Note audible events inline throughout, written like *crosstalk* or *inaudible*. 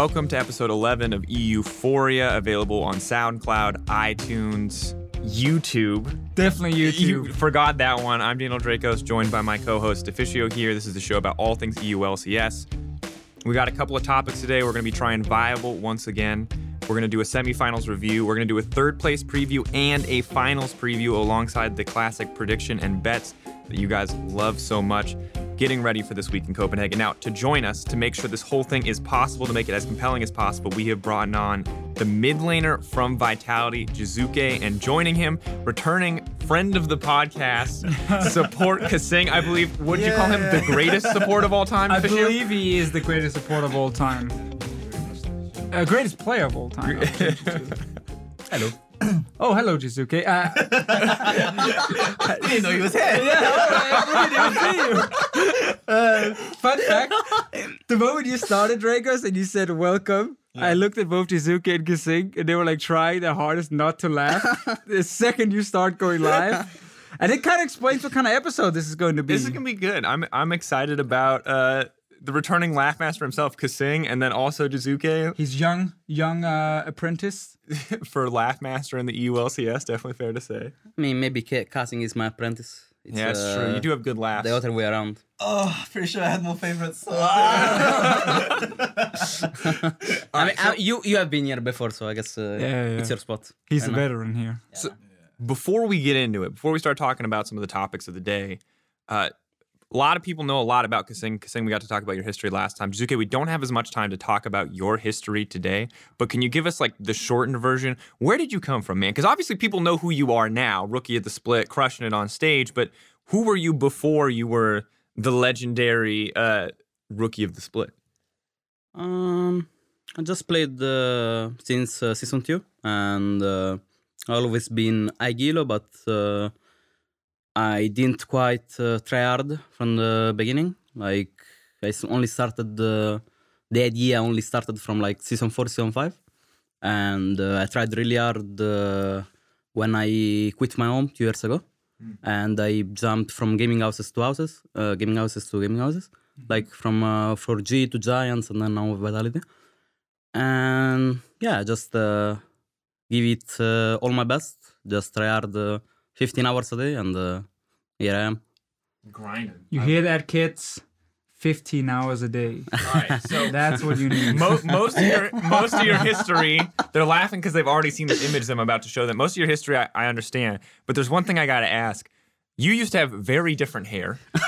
welcome to episode 11 of Euphoria, available on SoundCloud, iTunes, YouTube. Definitely YouTube. You forgot that one. I'm Daniel Drakos, joined by my co-host Deficio here. This is the show about all things EULCS. We got a couple of topics today. We're going to be trying Viable once again. We're going to do a semifinals review. We're going to do a third place preview and a finals preview alongside the classic prediction and bets that you guys love so much. Getting ready for this week in Copenhagen. Now, to join us, to make sure this whole thing is possible, to make it as compelling as possible, we have brought on the mid laner from Vitality, Jiizuke, and joining him, returning friend of the podcast, *laughs* support Kasing. I believe, would you call him the greatest support of all time? I believe he is the greatest support of all time. Uh, greatest player of all time. *laughs* Hello. *clears throat* oh, hello, Jiizuke. Uh, *laughs* I didn't know he was here. uh, fun fact: the moment you started Drakos and you said welcome, I looked at both Jiizuke and Kasing, and they were like trying their hardest not to laugh. *laughs* the second you start going live, and it kind of explains what kind of episode this is going to be. This is gonna be good. I'm I'm excited about uh, the returning Laughmaster himself, Kasing, and then also Jiizuke He's young, young uh, apprentice. *laughs* for Laughmaster in the EULCS. Definitely fair to say. I mean, maybe Kasing is my apprentice. It's, yeah, it's true. uh, You do have good laughs. The other way around. Oh, pretty sure I had more favorites. So. *laughs* *laughs* I mean, uh, you you have been here before, so I guess uh, Yeah, yeah. it's your spot. He's a the enough. veteran here. before we get into it, before we start talking about some of the topics of the day, uh, a lot of people know a lot about Kasing. Kasing, we got to talk about your history last time. Jiizuke, we don't have as much time to talk about your history today, but can you give us like the shortened version? Where did you come from, man? Because obviously people know who you are now, rookie at the split, crushing it on stage, but who were you before you were the legendary uh, rookie of the split? Um, I just played uh, since uh, season two, and uh, I've always been Aigilo, but uh, I didn't quite uh, try hard from the beginning. Like I only started the the idea only started from like season four, season five, and uh, I tried really hard uh, when I quit my home two years ago, and I jumped from gaming houses to houses, uh, gaming houses to gaming houses, like from uh, 4G to Giants, and then now Vitality, and yeah, just uh, give it uh, all my best, just try hard, uh, 15 hours a day, and uh, here I am. Grinding. You hear that, kids? 15 hours a day. All right, so *laughs* That's what you need. Mo- most of your *laughs* most of your history, they're laughing because they've already seen the image that I'm about to show them. Most of your history, I, I understand, but there's one thing I gotta ask. You used to have very different hair. *laughs*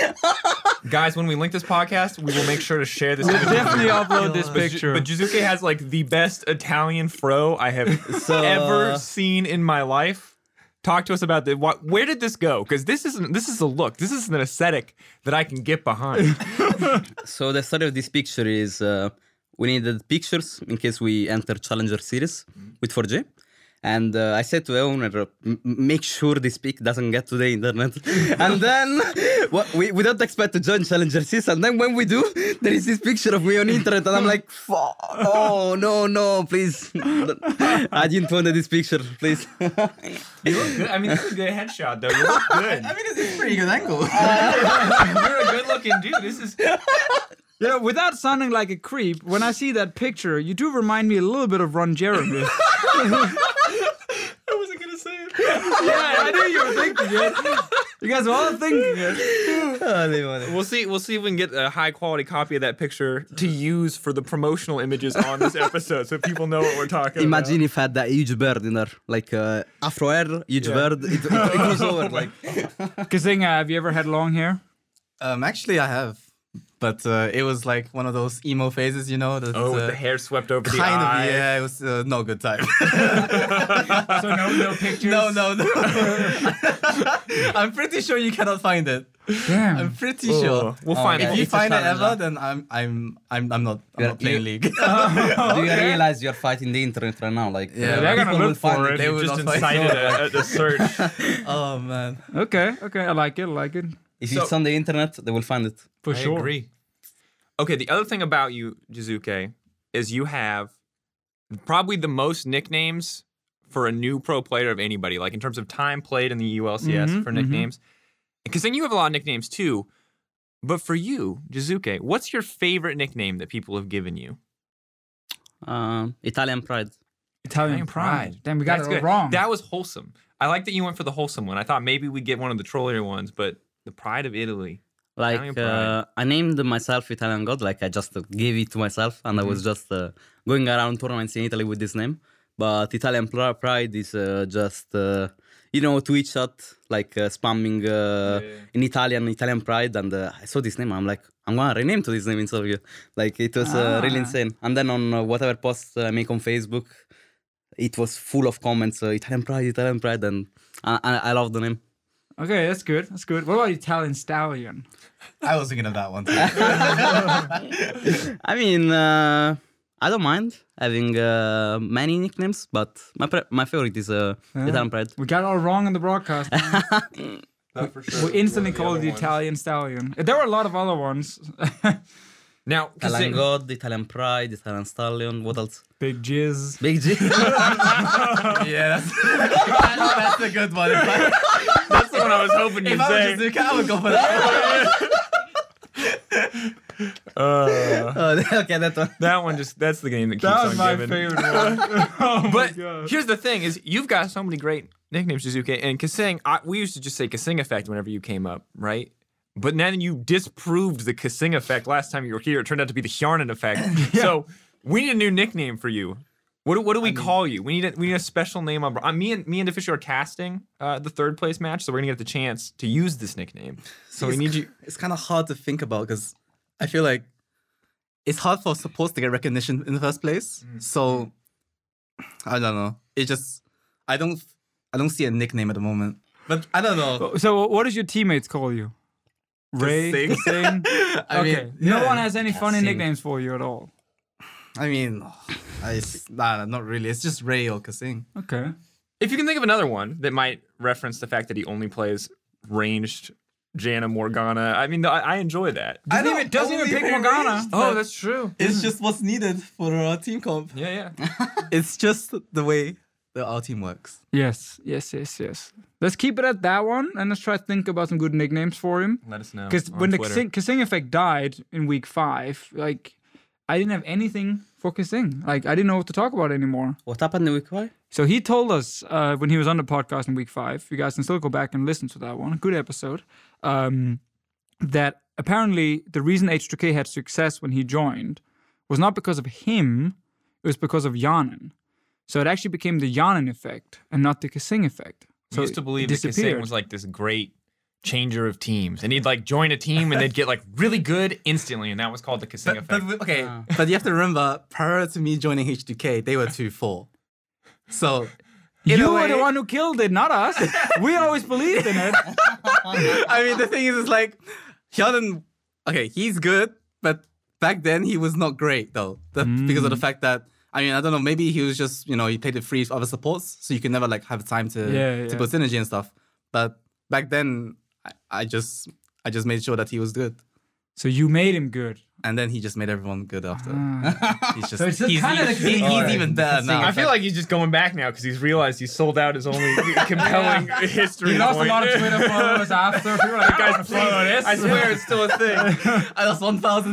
*laughs* Guys, when we link this podcast, we will make sure to share this. image with Definitely upload this picture. but Jiizuke has like the best Italian fro I have *laughs* So, ever uh, seen in my life. Talk to us about the what. Where did this go? Because this isn't. This is a look. This is an aesthetic that I can get behind. *laughs* So the story of this picture is uh, we needed pictures in case we enter Challenger Series with 4G. And uh, I said to the owner, "M- m- make sure this pic doesn't get to the internet. *laughs* and then *laughs* what, we, we don't expect to join Challenger Series. And then when we do, *laughs* there is this picture of me on internet. And I'm like, oh, no, no, please. I didn't want this picture, please. You look good. I mean, this is a good headshot, though. You look good. I mean, it's a pretty good angle. You're a good-looking dude. This is. You know, without sounding like a creep, when I see that picture, you do remind me a little bit of Ron Jeremy. *laughs* I wasn't gonna say it. yeah, I knew you were thinking it. You guys are all thinking it. We'll see. We'll see if we can get a high-quality copy of that picture to use for the promotional images on this *laughs* episode, so people know what we're talking about. Imagine if I had that huge bird in there, like uh, afro hair, huge Yeah. bird. It, it, it goes over like. *laughs* Kazinga, have you ever had long hair? um, actually, I have, but uh, it was like one of those emo phases, you know. That, about. Oh, with uh, the hair swept over the Kind eye. of, yeah. It was uh, no good time. *laughs* So no, no pictures. no, no, no. *laughs* I'm pretty sure you cannot find it. Damn. I'm pretty Oh, sure. We'll find okay. If you It's find it ever, then I'm, I'm, I'm, I'm not, I'm not playing you- league. *laughs* Do you realize you're fighting the internet right now? Like, Yeah, uh, they're gonna people look will find for it. They You just not find incited it. a, a search. oh man. Okay, okay, I like it, I like it. If So- it's on the internet, they will find it. For I sure. agree. Okay, the other thing about you, Jiizuke, is you have probably the most nicknames for a new pro player of anybody, like in terms of time played in the ULCS Mhm, for mhm. nicknames. Because then you have a lot of nicknames too. But for you, Jiizuke, what's your favorite nickname that people have given you? Um, Italian pride. Italian Italian pride. Damn, we got That's it good. wrong. That was wholesome. I like that you went for the wholesome one. I thought maybe we'd get one of the trollier ones, but the pride of Italy. Like uh, I named myself Italian God. Like I just gave it to myself, and I Mm-hmm. was just uh, going around tournaments in Italy with this name. But Italian pride is uh, just uh, you know tweet shot like uh, spamming uh, in Italian Italian pride, and uh, I saw this name. I'm like, I'm gonna rename to this name instead of you. Like it was uh, really Ah. insane. And then on uh, whatever post I make on Facebook, it was full of comments. Uh, Italian pride, Italian pride, and I, I, I love the name. Okay, that's good. That's good. What about Italian stallion? I was thinking of that one. Too. *laughs* I mean, uh, I don't mind having uh, many nicknames, but my pre- my favorite is uh, Italian Pride. We got it all wrong in the broadcast. *laughs* for sure. we instantly called it the Italian stallion. There were a lot of other ones. *laughs* Now, Italian Kasing- God, Italian Pride, Italian Stallion. What else? Big jizz. Big G. yeah, that's, that's a good one. If I, one I was hoping you'd I say. was Jizuka, I would go for that. Uh, oh, *laughs* okay, that one. that one just, that's the game that keeps That on was my giving. favorite one. *laughs* oh my But God. here's the thing: is you've got so many great nicknames, Jiizuke and Kasing. I, we used to just say Kasing effect whenever you came up, right? But then you disproved the Kasing effect last time you were here. It turned out to be the Hjarnan effect. *coughs* So we need a new nickname for you. What do, what do we call you? We need a, we need a special name on. Uh, me and me and Deficio are casting uh, the third place match, so we're gonna get the chance to use this nickname. So we need you. It's kind of hard to think about because I feel like it's hard for supports to get recognition in the first place. So I don't know. It just I don't I don't see a nickname at the moment. But I don't know. So, what does your teammates call you? Ray, Kasing. *laughs* Kasing? I okay. mean, no yeah. one has any funny Kasing. nicknames for you at all. I mean, *sighs* I, s- nah, not really. It's just Ray or Kasing. Okay. If you can think of another one that might reference the fact that he only plays ranged Janna Morgana, I mean, I, I enjoy that. Doesn't don't even, doesn't even only pick Morgana. ranged, Oh, that's true. It's mm. just what's needed for our team comp. Yeah, yeah. *laughs* It's just the way that our team works. Yes, yes, yes, yes. Let's keep it at that one, and let's try to think about some good nicknames for him. Let us know. Because when the Twitter. Kasing, Kasing effect died in week five, like I didn't have anything for Kasing. Like I didn't know what to talk about anymore. What happened in week five? So he told us uh, when he was on the podcast in week five. You guys can still go back and listen to that one. Good episode. Um, that apparently the reason H2K had success when he joined was not because of him. It was because of Hjarnan. So it actually became the Hjarnan effect and not the Kasing effect. We So used to believe that Kasing was like this great changer of teams, and he'd like join a team and they'd get like really good instantly, and that was called the Kasing But, effect. but okay, oh. but you have to remember, prior to me joining H2K, they were 2 4. So, in you a were way, the one who killed it, not us. we always believed in it. *laughs* I mean, the thing is, it's like, Hyun, okay, he's good, but back then he was not great, though. The, Because of the mm. fact that, I mean, I don't know, maybe he was just, you know, he played it free with other supports, so you can never, like, have time to, Yeah, to yeah. put synergy and stuff. But back then, I, I just, I just made sure that he was good. So you made him good. And then he just made everyone good after. Ah. *laughs* he's just, So it's he's, kinda he's, he's Alright. even better now. I feel like he's just going back now because he's realized he sold out his only *laughs* *laughs* compelling history. He lost point. a lot of Twitter followers after. People were like, Guys, guys, follow this. I swear it's still a thing. I lost 1,000.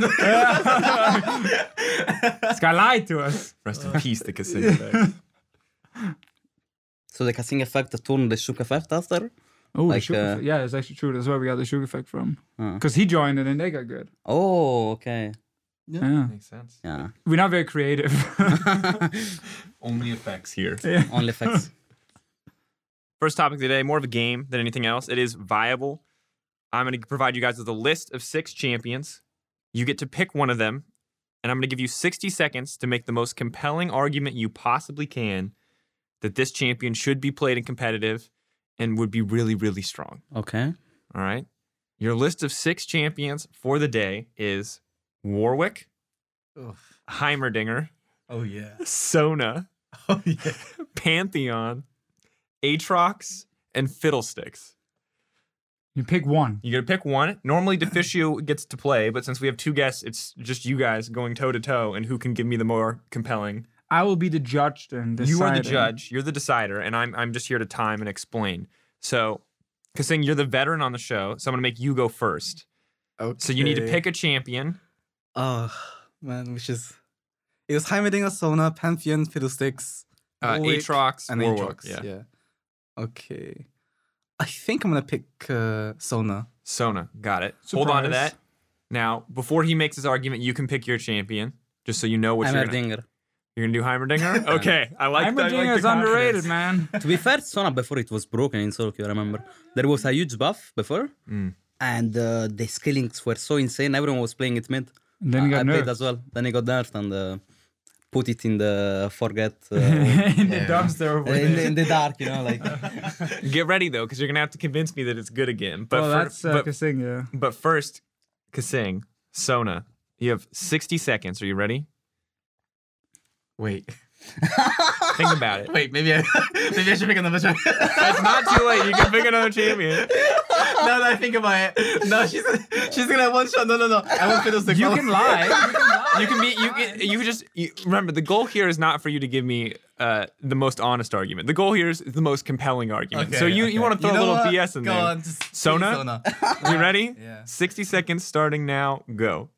This guy lied to us. Rest in peace, the Kasing effect. So the Kasing effect turned the shook effect after? Oh, Like, sugar uh. Yeah, it's actually true. That's where we got the sugar effect from. Uh. Because he joined it and they got good. Oh, okay. Yeah. Makes sense. Yeah. We're not very creative. *laughs* *laughs* Only effects here. Yeah. Only effects. *laughs* First topic today, more of a game than anything else. It is viable. I'm going to provide you guys with a list of six champions. You get to pick one of them, and I'm going to give you 60 seconds to make the most compelling argument you possibly can that this champion should be played in competitive and would be really, really strong. Okay. All right. Your list of six champions for the day is Warwick, Oof. Heimerdinger, oh, yeah. *laughs* Sona, Oh, yeah. *laughs* Pantheon, Aatrox, and Fiddlesticks. you pick one. You got to pick one. Normally, Deficio *clears throat* gets to play, but since we have two guests, it's just you guys going toe to toe, and who can give me the more compelling. I will be the judge and then. You are the judge. You're the decider, and I'm I'm just here to time and explain. So, Kasing, you're the veteran on the show, so I'm gonna make you go first. Okay. So you need to pick a champion. Oh man, which is it was Heimerdinger, Sona, Pantheon, Fiddlesticks, Uh, Warwick, Aatrox, and Warwick. Aatrox. Yeah. Yeah. Okay. I think I'm gonna pick uh, Sona. Sona, got it. Hold on to that. Now, before he makes his argument, you can pick your champion, just so you know what you're gonna, Heimerdinger. You're gonna do. Heimerdinger. *laughs* Okay, I like that. I like Heimerdinger the is underrated, confidence. man. to be fair, Sona before it was broken in solo queue, I remember. There was a huge buff before, Mm. and uh, the skillings were so insane. Everyone was playing it mid. And then he I, got I played nerfed. as well. Then he got nerfed and uh, put it in the forget. *laughs* Uh, in the Yeah. dumpster over in, the, there. in the dark, you know, like. *laughs* Get ready though, because you're gonna have to convince me that it's good again. But well, fir- that's uh, but, Kasing, yeah. but first, Kasing, Sona, you have 60 seconds. Are you ready? Wait. *laughs* Think about it. Wait, maybe I *laughs* maybe I should pick another champion. It's not too late. You can pick another champion. *laughs* now that I think about it, no, she's she's gonna have one shot. No, no, no. I won't want Fiddlesticks. You can lie. You can lie. You can be. You can. You just you, remember the goal here is not for you to give me uh, the most honest argument. The goal here is the most compelling argument. Okay, so you, you want to throw a little BS in Go there. on, just Sona? Sona. You ready? Yeah. 60 seconds starting now. Go.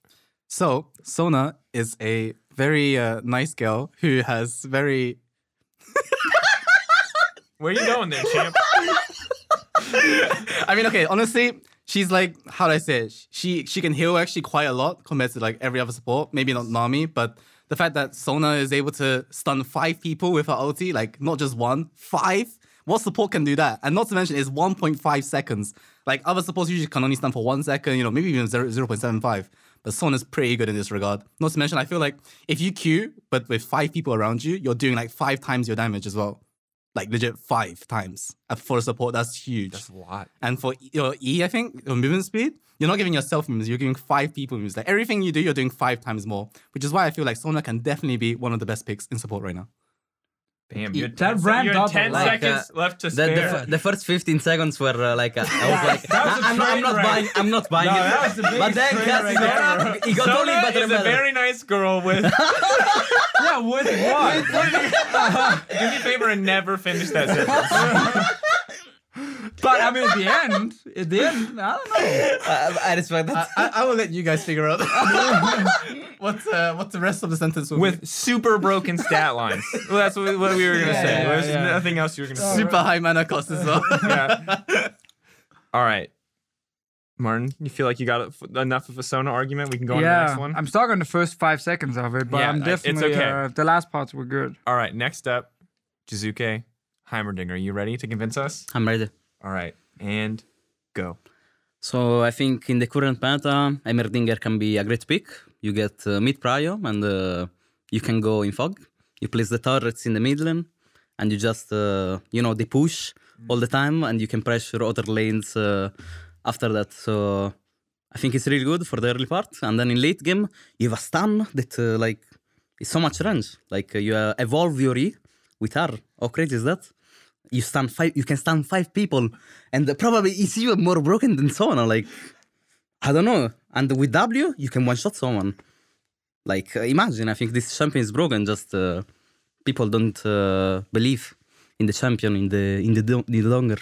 So Sona is a very uh, nice girl who has very. *laughs* Where are you going there, champ? *laughs* I mean, okay, honestly, she's like how do I say it? She she can heal actually quite a lot compared to like every other support. Maybe not Nami, but the fact that Sona is able to stun five people with her ulti, like not just one, five. What support can do that? And not to mention, it's 1.5 seconds. Like other supports usually can only stun for one second, you know, maybe even 0, 0.75. But Sona's pretty good in this regard. Not to mention, I feel like if you queue, but with five people around you, you're doing like five times your damage as well. Like legit five times. And for support, that's huge. That's a lot. And for your E, I think, your movement speed, you're not giving yourself moves, you're giving five people moves. Like everything you do, you're doing five times more, which is why I feel like Sona can definitely be one of the best picks in support right now. Damn, you had That 10, se- ramped you had up a 10 lot. seconds left to The, the, spare. fir- the first 15 seconds were uh, like uh, I was like was a I, am I'm not wreck. buying I'm not buying No, it. that was the but then train Cass wreck got, ever. he got only Sona better is and a very nice girl with. *laughs* yeah, with what? *laughs* Do me a favor and never finish that sentence. *laughs* but I mean, at the end, at the end, I don't know. I, I like that. I, I will let you guys figure out *laughs* what's uh, what the rest of the sentence will with super broken stat lines. Well, that's what, what we were gonna Yeah, say. yeah, There's yeah. nothing else you were gonna be say. super high mana cost as well. Yeah. *laughs* All right, Martin, you feel like you got enough of a Sona argument? We can go on to the next one. I'm stuck on the first five seconds of it, but Yeah, I'm I- it's definitely. okay. Uh, the last parts were good. All right, next up, Jiizuke Heimerdinger. Are you ready to convince us? I'm ready. All right, and go. So I think in the current meta, Heimerdinger can be a great pick. You get uh, mid prio and uh, you can go in fog. You place the turrets in the middle lane and you just, uh, you know, they push all the time and you can pressure other lanes uh, after that. So I think it's really good for the early part. And then in late game, you have a stun that uh, like is so much range. Like uh, you uh, evolve your E with R. How crazy is that? You stun five. You can stun five people, and probably it's even more broken than Sona. Like I don't know. And with W, you can one shot someone. Like uh, imagine, I think this champion is broken. Just uh, people don't uh, believe in the champion in the in the in the longer.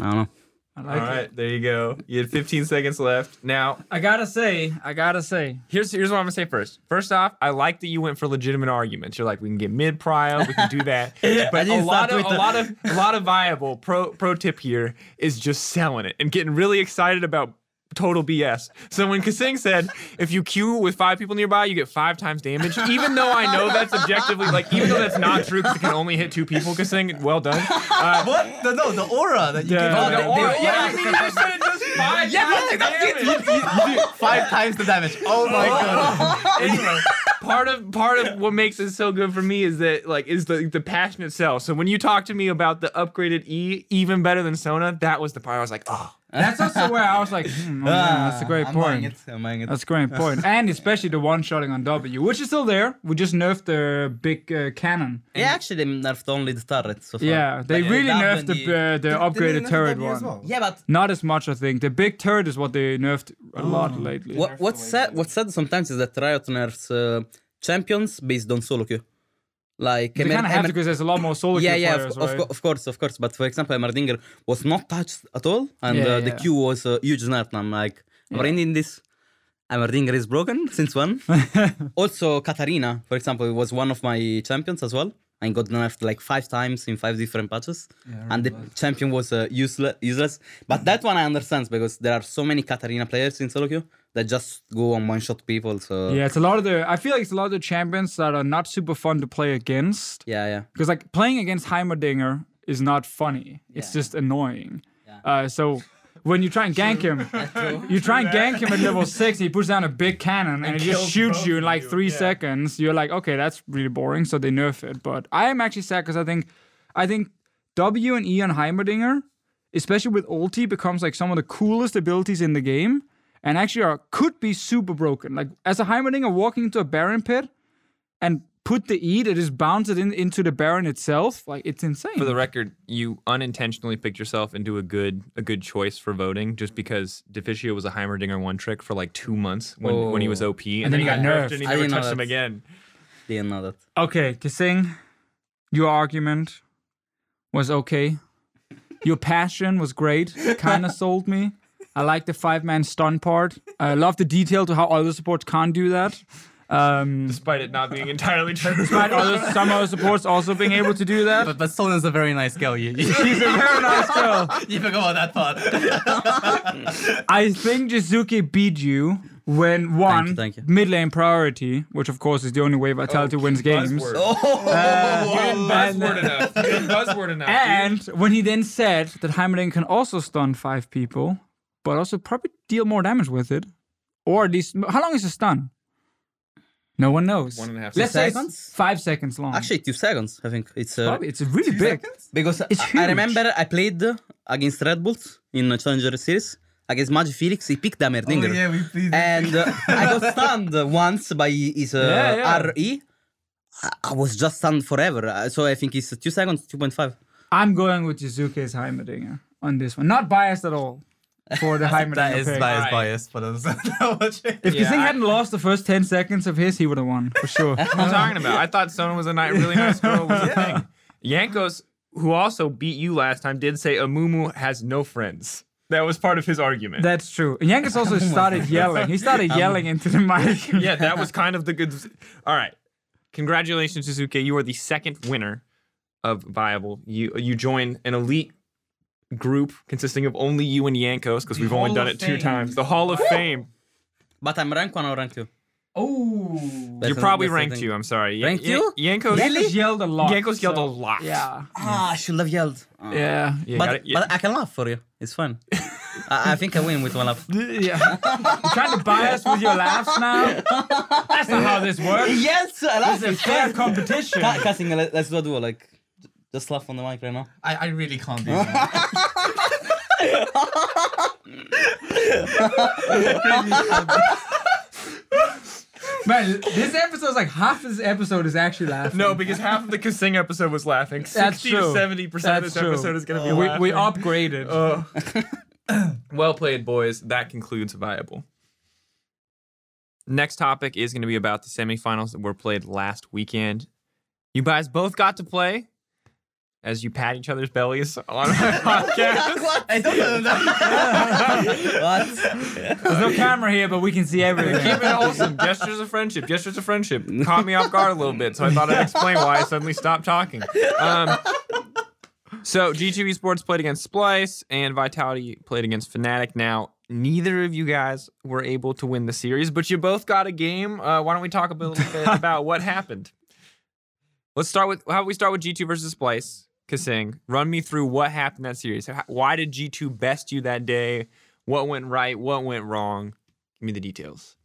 I don't know. I All like it. there you go. You had 15 seconds left. Now, I gotta say, I gotta say, here's here's what I'm gonna say first. First off, I like that you went for legitimate arguments. You're like, we can get mid prio, we can do that. *laughs* But a lot of a the- lot of a lot of viable pro pro tip here is just selling it and getting really excited about total BS. So when Kasing said if you queue with five people nearby, you get five times damage, even though I know that's objectively like even though that's not true because it can only hit two people, Kasing, well done. Uh, *laughs* what? The, no, the aura that you Yeah. give Oh, out. the they- aura- they- yeah, yeah, you said it does five Yeah, times yeah, that's it. damage. You, you, you five times the damage. Oh my god. *laughs* anyway, part of part of what makes it so good for me is that like is the the passion itself. So when you talk to me about the upgraded E, even better than Sona, that was the part I was like, oh, that's also where I was like, hmm, oh, yeah, that's a great I'm point. buying it. I'm buying it. That's a great point. *laughs* And especially the one shotting on W, which is still there. We just nerfed the big uh, cannon. Yeah, actually, they nerfed only the turret so far. Yeah, they Like, really that nerfed and the uh, the upgraded turret one. Yeah, but Not as much, I think. The big turret is what they nerfed a lot lately. what, what's sad? What's sad sometimes is that Riot nerfs uh, champions based on solo queue. Like They kind of have to because there's a lot more *clears throat* solo yeah, queue yeah, players, of, of, right? co- of course, of course. But for example, Heimerdinger was not touched at all, and Yeah, uh, the yeah. queue was a huge nerf. And I'm like, Bringing this Heimerdinger is broken since when? *laughs* also, Katarina, for example, was one of my champions as well. I got nerfed like five times in five different patches, and the champion was uh, useless. Useless, but that one I understand because there are so many Katarina players in solo queue that just go and one shot people. So Yeah, it's a lot of the. I feel like it's a lot of the champions that are not super fun to play against. yeah, yeah. Because like playing against Heimerdinger is not funny. It's Yeah. just annoying. Yeah. Uh, so when you try and gank him, *laughs* you try and gank him at level six, he puts down a big cannon and, And he just shoots you in of like you, three yeah. seconds. You're like, okay, that's really boring. So they nerf it. But I am actually sad because I think, I think W and E on Heimerdinger, especially with ulti, becomes like some of the coolest abilities in the game, and actually are could be super broken. Like as a Heimerdinger walking into a Baron pit and put the E that just bounce in, into the Baron itself, like it's insane. For the record, you unintentionally picked yourself into a good a good choice for voting just because Deficio was a Heimerdinger one trick for like two months when, when he was Oh. OP, and, And then he got nerfed. and he never didn't touched him again. Didn't know that. Okay, Kasing, your argument was okay. Your passion was great. Kind of *laughs* sold me. I like the five man stun part. I love the detail to how other supports can't do that. Um, Despite it not being entirely true. despite other, some other supports also being able to do that. But but Sona's a very nice girl. You you, She's a very nice girl. *laughs* you forgot about that part. I think Jiizuke beat you when one thank you. mid lane priority, which of course is the only way Vitality wins games. Buzzword. Uh, You didn't buzzword enough. You didn't buzzword enough. And when he then said that Heimerdinger can also stun five people, but also probably deal more damage with it, or at least how long is a stun? No one knows. One and a half Let's say it's seconds? five seconds long. Actually, two seconds. I think it's uh, probably it's really big. because It's I, I remember I played against Red Bulls in a Challenger Series against MagiFelix. He picked Heimerdinger. Oh, we please. and uh, I got *laughs* stunned once by his uh, Yeah, yeah. RE. I- I was just stunned forever. Uh, So I think it's two seconds, 2.5. I'm going with Jiizuke's Heimerdinger on this one. Not biased at all for the Heimerdinger that is pick. that is biased for those not. *laughs* If Yeah, Kasing I- hadn't lost the first 10 seconds of his, he would have won, for sure. What I'm talking about. I thought Sona was a ni- really nice girl. Was a thing. Jankos, who also beat you last time, did say Amumu has no friends. That was part of his argument. That's true. And Jankos *laughs* oh also started yelling. He started yelling into the mic. *laughs* yeah, that was kind of the good. All right, congratulations, Jiizuke. You are the second winner of Viable. You you join an elite group consisting of only you and Jankos because we've only Hall done of it two Fame. times. The Hall of Fame. But I'm rank 1 or rank 2. Oh. That's You're the- probably that's the ranked thing. two. I'm sorry. Ranked Yan- two? Jankos. Jankos yelled a lot. Jankos yelled a so- lot. Yeah. Ah, I should have yelled. Ah. Yeah. Yeah, but, gotta- yeah. but I can laugh for you. It's fun. *laughs* I, I think I win with one laugh. Yeah. You're trying to buy us with your laughs now? That's not how this works. Yes, I laugh. It's a fair competition. Ca- Kasing, let- let's do a duo. Like, j- just laugh on the mic right now. I, I really can't do that. *laughs* *laughs* Man, this episode is like half of this episode is actually laughing. No, because half of the Kasing episode was laughing. That's 60 true. to 70 percent of this true. episode is going to be we, laughing. we upgraded. Oh. *laughs* Well played, boys. That concludes Viable. Next topic is going to be about the semifinals that were played last weekend. You guys both got to play as you pat each other's bellies *laughs* on our podcast. I don't know that. *laughs* What? There's no camera here, but we can see everything. Keep it wholesome. Gestures of friendship. Gestures of friendship. Caught me off guard a little bit, so I thought I'd explain why I suddenly stopped talking. Um, so G2 Esports played against Splyce, and Vitality played against Fnatic. Now, neither of you guys were able to win the series, but you both got a game. Uh, why don't we talk a little bit *laughs* about what happened? Let's start with how about we start with G2 versus Splyce. Kasing, run me through what happened that series. Why did G2 best you that day? What went right? What went wrong? Give me the details.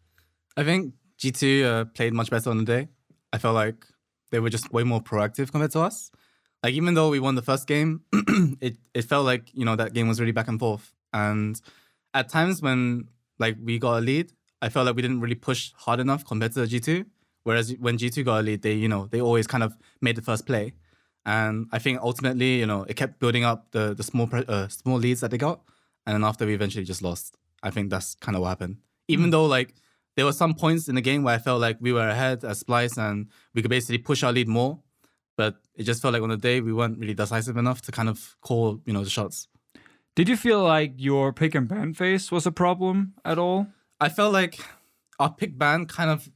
I think G2 uh, played much better on the day. I felt like they were just way more proactive compared to us. Like even though we won the first game, *clears throat* it it felt like you know that game was really back and forth. And at times when like we got a lead, I felt like we didn't really push hard enough compared to G2. Whereas when G2 got a lead, they you know they always kind of made the first play. And I think ultimately, you know, it kept building up the the small pre- uh, small leads that they got, and then after we eventually just lost. I think that's kind of what happened. Even though like there were some points in the game where I felt like we were ahead as Splyce and we could basically push our lead more, but it just felt like on the day we weren't really decisive enough to kind of call you know the shots. Did you feel like your pick and ban phase was a problem at all? I felt like our pick ban kind of.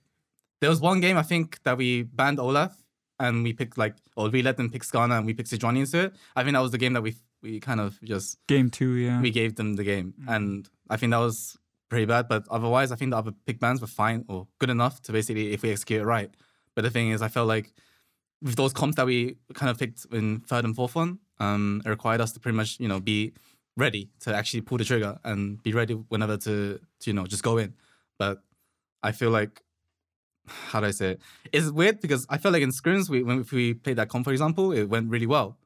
There was one game I think that we banned Olaf and we picked like, or we let them pick Skarner and we picked Sejuani into it. I think that was the game that we we kind of just Game two, yeah. we gave them the game, and I think that was pretty bad. But otherwise, I think the other pick bans were fine or good enough to basically if we execute it right. But the thing is, I felt like with those comps that we kind of picked in third and fourth one, um, it required us to pretty much you know be ready to actually pull the trigger and be ready whenever to, to you know just go in. But I feel like how do I say it? It's weird because I felt like in scrims we when if we played that comp for example, it went really well.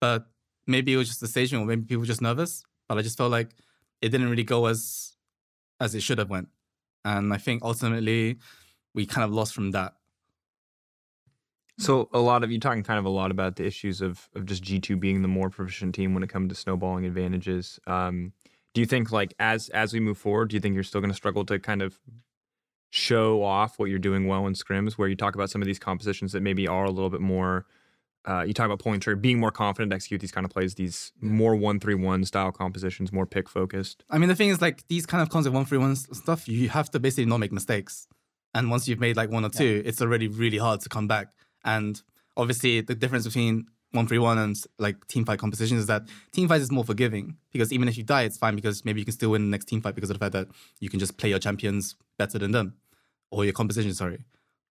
But maybe it was just the staging or maybe people were just nervous. But I just felt like it didn't really go as as it should have went. And I think ultimately we kind of lost from that. So a lot of you talking kind of a lot about the issues of of just G two being the more proficient team when it comes to snowballing advantages. Um, do you think like as as we move forward, do you think you're still going to struggle to kind of show off what you're doing well in scrims, where you talk about some of these compositions that maybe are a little bit more. Uh, you talk about pulling trigger, being more confident to execute these kind of plays, these more one three one style compositions, more pick focused. I mean the thing is like these kind of concept one three one stuff, you have to basically not make mistakes. And once you've made like one or two, it's already really hard to come back. And obviously the difference between one three one and like team fight compositions is that team fight is more forgiving because even if you die, it's fine because maybe you can still win the next team fight because of the fact that you can just play your champions better than them. Or your composition, sorry.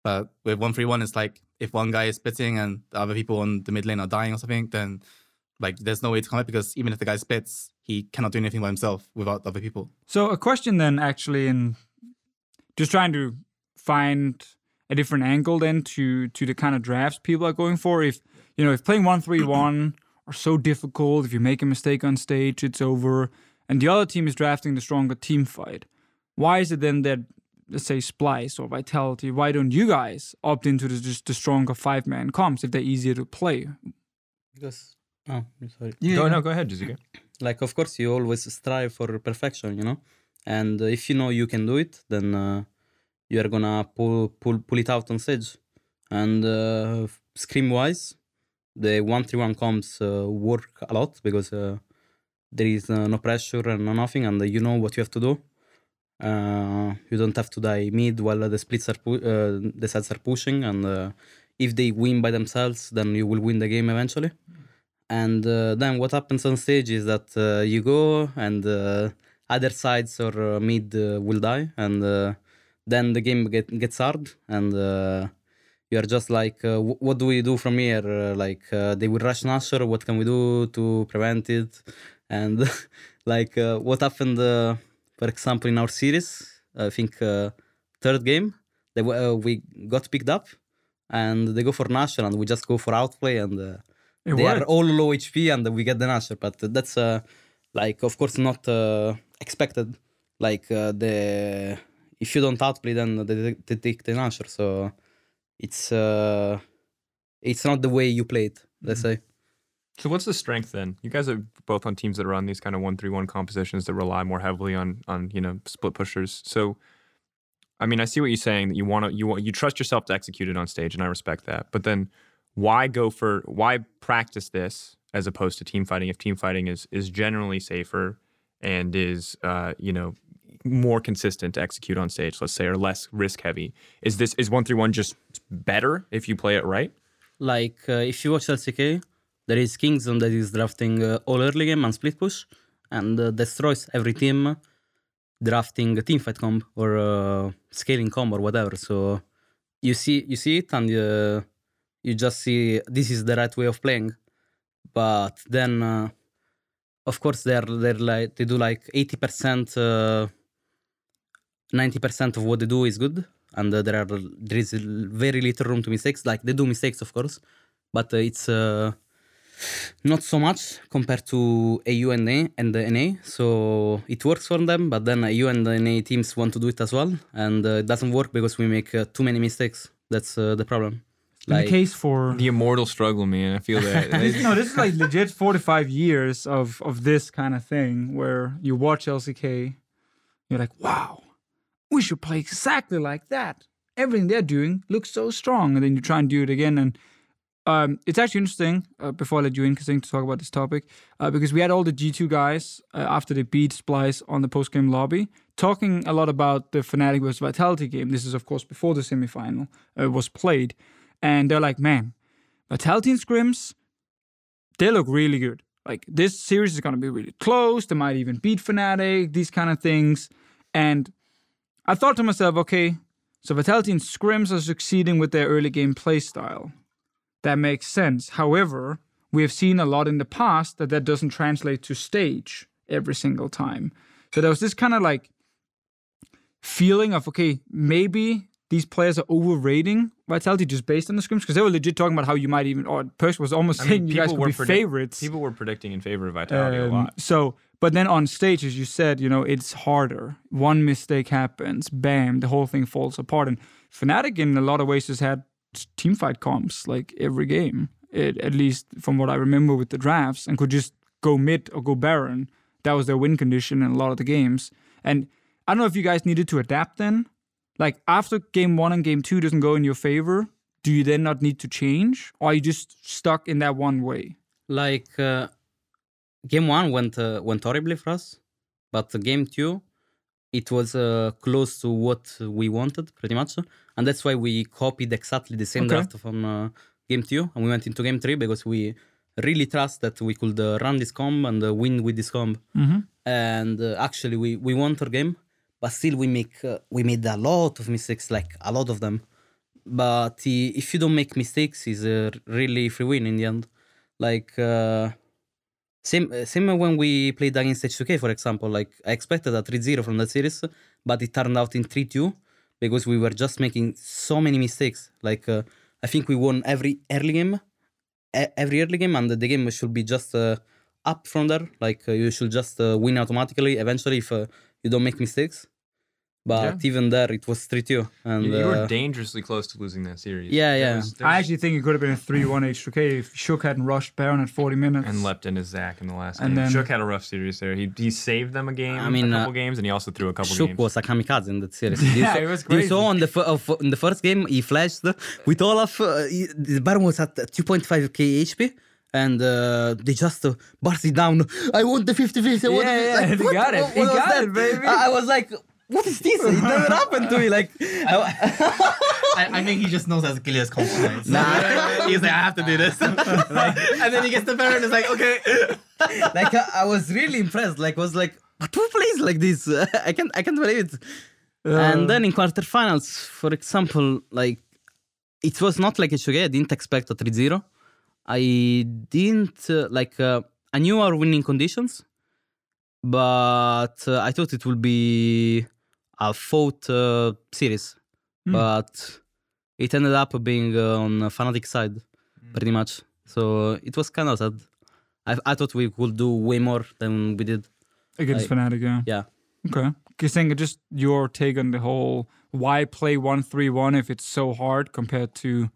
But with one three one, it's like if one guy is splitting and the other people on the mid lane are dying or something, then like there's no way to come back because even if the guy splits, he cannot do anything by himself without other people. So a question then, actually, in just trying to find a different angle then to to the kind of drafts people are going for. If you know, if playing one three *clears throat* one are so difficult, if you make a mistake on stage, it's over, and the other team is drafting the stronger team fight. Why is it then that let's say Splyce or Vitality? Why don't you guys opt into the, just the stronger five man comps if they're easier to play? Because oh, I'm sorry. Go no, go ahead, Jiizuke. *clears throat* Like of course you always strive for perfection, you know. And if you know you can do it, then uh, you are gonna pull pull pull it out on stage. And uh, scream wise, the one three one comps uh, work a lot because uh, there is uh, no pressure and no nothing, and you know what you have to do. Uh, you don't have to die mid while the splits are pu- uh, the sides are pushing, and uh, if they win by themselves, then you will win the game eventually. And then what happens on stage is that you go and other sides or mid will die, and then the game get, gets hard, and uh, you are just like, uh, wh- what do we do from here? Uh, like they will rush Nashor, what can we do to prevent it? And *laughs* like what happened, for example, in our series, I think uh, third game, they, uh, we got picked up, and they go for Nashor, and we just go for outplay, and uh, they are all low HP and we get the Nashor, but that's uh, like of course not uh, expected. Like uh, the if you don't outplay, then they, they take the Nashor. So it's uh, it's not the way you play it. Let's say. So what's the strength then? You guys are both on teams that run these kind of one three one compositions that rely more heavily on on you know split pushers. So, I mean, I see what you're saying that you want to you want you trust yourself to execute it on stage, and I respect that. But then, why go for why practice this as opposed to team fighting if team fighting is is generally safer and is uh, you know more consistent to execute on stage, let's say, or less risk heavy? Is this is one three one just better if you play it right? Like uh, if you watch LCK, there is Kingzone that is drafting uh, all early game and split push, and uh, destroys every team drafting a team fight comp or uh, scaling comp or whatever. So you see you see it and uh, you just see this is the right way of playing. But then, uh, of course, they're they're like they do like eighty percent, uh, ninety percent of what they do is good, and uh, there are there is very little room to mistakes. Like they do mistakes, of course, but it's not so much compared to EU and A and the NA. So it works for them, but then EU and the NA teams want to do it as well, and uh, it doesn't work because we make uh, too many mistakes. That's uh, the problem. In the case for The immortal struggle, man. I feel that. *laughs* This- no, this is like legit 45 years of of this kind of thing where you watch LCK, you're like, wow, we should play exactly like that. Everything they're doing looks so strong, and then you try and do it again. And um, it's actually interesting. Uh, before I let you in, Kasing, to talk about this topic, uh, because we had all the G2 guys uh, after they beat Splyce on the post game lobby talking a lot about the Fnatic vs Vitality game. This is, of course, before the semifinal uh, was played, and they're like, "Man, Vitality and Scrims, they look really good. Like this series is going to be really close. They might even beat Fnatic. These kind of things." And I thought to myself, okay, so Vitality and Scrims are succeeding with their early game play style. That makes sense. However, we have seen a lot in the past that that doesn't translate to stage every single time. So there was this kind of like feeling of okay, maybe these players are overrating Vitality just based on the scrims because they were legit talking about how you might even or Perkz was almost I saying mean, you guys were be predict- favorites. People were predicting in favor of Vitality a Um, lot. So, but then on stage, as you said, you know, it's harder. One mistake happens, bam, the whole thing falls apart. And Fnatic, in a lot of ways, has had team fight comps like every game, it, at least from what I remember with the drafts, and could just go mid or go Baron. That was their win condition in a lot of the games. And I don't know if you guys needed to adapt then. Like after game one and game two doesn't go in your favor, do you then not need to change, or are you just stuck in that one way? like uh, game one went uh, went horribly for us, but game two, it was uh, close to what we wanted pretty much, and that's why we copied exactly the same Okay. draft from uh, game two, and we went into game three because we really trust that we could uh, run this comp and uh, win with this comp. Mm-hmm. and uh, actually we we won our game but still we make uh, we made a lot of mistakes like a lot of them but if you don't make mistakes is a really free win in the end like uh, same uh, same when we played against H2K for example like I expected a 3-0 from that series but it turned out in 3-2 because we were just making so many mistakes. Like uh, I think we won every early game every early game and the game should be just uh, up from there. Like uh, you should just uh, win automatically eventually if you don't make mistakes but even there it was 3-2 and you, you were uh, dangerously close to losing that series. Yeah, There yeah. was- there I actually think it could have been a 3 1 H2K if Shook hadn't rushed Baron at 40 minutes. and leapt in his Zac in the last And game. then- Shook had a rough series there. He he saved them a game, I mean, a couple uh, games, and he also threw a couple Shook games. was a kamikaze in that *laughs* series. You Yeah, saw, it was crazy. You saw on the fir- of, in the first game he flashed with Olaf. Uh, he, the Baron was at 2.5k HP. And uh, they just uh, burst it down. I want the 50 50. I Yeah, yeah, *laughs* like, he what- got it. what- He what got that? it, baby. I, I was like, what is this? It never *laughs* happened to me. Like, I, I, I think he just knows that's Gilia's confidence. Nah. He's like, I have to do this. *laughs* and then he gets the Baron and is like, okay. *laughs* like I, I was really impressed. Like was like, but who plays like this? I can't I can't believe it. and then in quarterfinals, for example, like it was not like H2K. I didn't expect a 3-0. I didn't uh, like uh, I knew our winning conditions, but uh, I thought it would be a fought uh, series, Hmm. but it ended up being uh, on a Fnatic side, pretty much. So it was kind of sad. I, I thought we could do way more than we did. Against like- Fnatic, yeah. Yeah. Okay. Kasing, just your take on the whole why play one three one if it's so hard compared to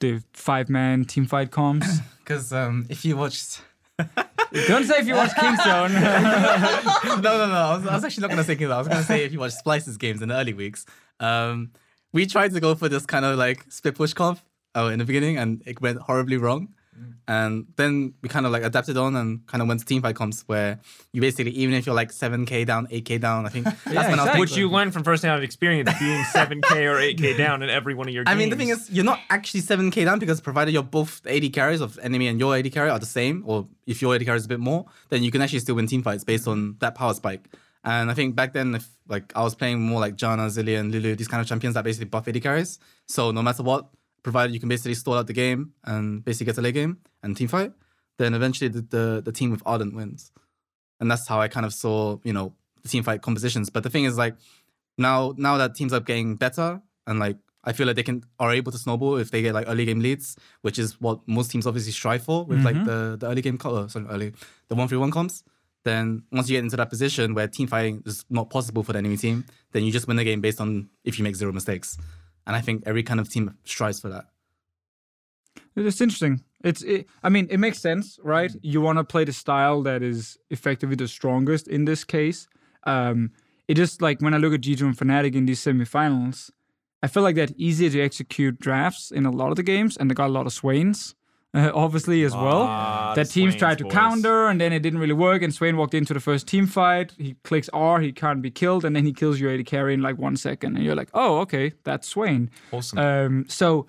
the five man team fight comps? *coughs* Because um, if you watched. *laughs* Don't say if you watch Kingzone. *laughs* *laughs* no, no, no. I was, I was actually not going to say Kingzone. I was going to say if you watch Splyce's games in the early weeks, um, we tried to go for this kind of like split push comp uh, in the beginning and it went horribly wrong. And then we kind of like adapted on and kind of went to team fight comps where you basically, even if you're like 7k down, 8k down, I think *laughs* that's when I was exactly. Which you learned from first-hand experience, being *laughs* 7k or 8k down in every one of your Games. I mean, the thing is, you're not actually 7k down because provided you're both AD carries of enemy and your AD carry are the same, or if your AD carry is a bit more, then you can actually still win team fights based on that power spike. And I think back then, if like I was playing more like Janna, Zilean, Lulu, these kind of champions that basically buff AD carries. So no matter what, provided you can basically stall out the game and basically get a late game and team fight, then eventually the, the, the team with Ardent wins. And that's how I kind of saw, you know, the team fight compositions. But the thing is like now now that teams are getting better and like I feel like they can are able to snowball if they get like early game leads, which is what most teams obviously strive for with like the, the early game uh, sorry early the one three one comps. Then once you get into that position where team fighting is not possible for the enemy team, then you just win the game based on if you make zero mistakes. And I think every kind of team strives for that. It's interesting. It's, it, I mean, it makes sense, right? You want to play the style that is effectively the strongest in this case. Um, it just like when I look at G2 and Fnatic in these semifinals, I feel like that easier to execute drafts in a lot of the games, and they got a lot of Swains, uh, obviously as well. Lot That teams Swains, tried to boys. counter, and then it didn't really work. And Swain walked into the first team fight. He clicks R, he can't be killed, and then he kills your AD carry in like one second, and you're like, oh, okay, that's Swain. Wholesome. Um, so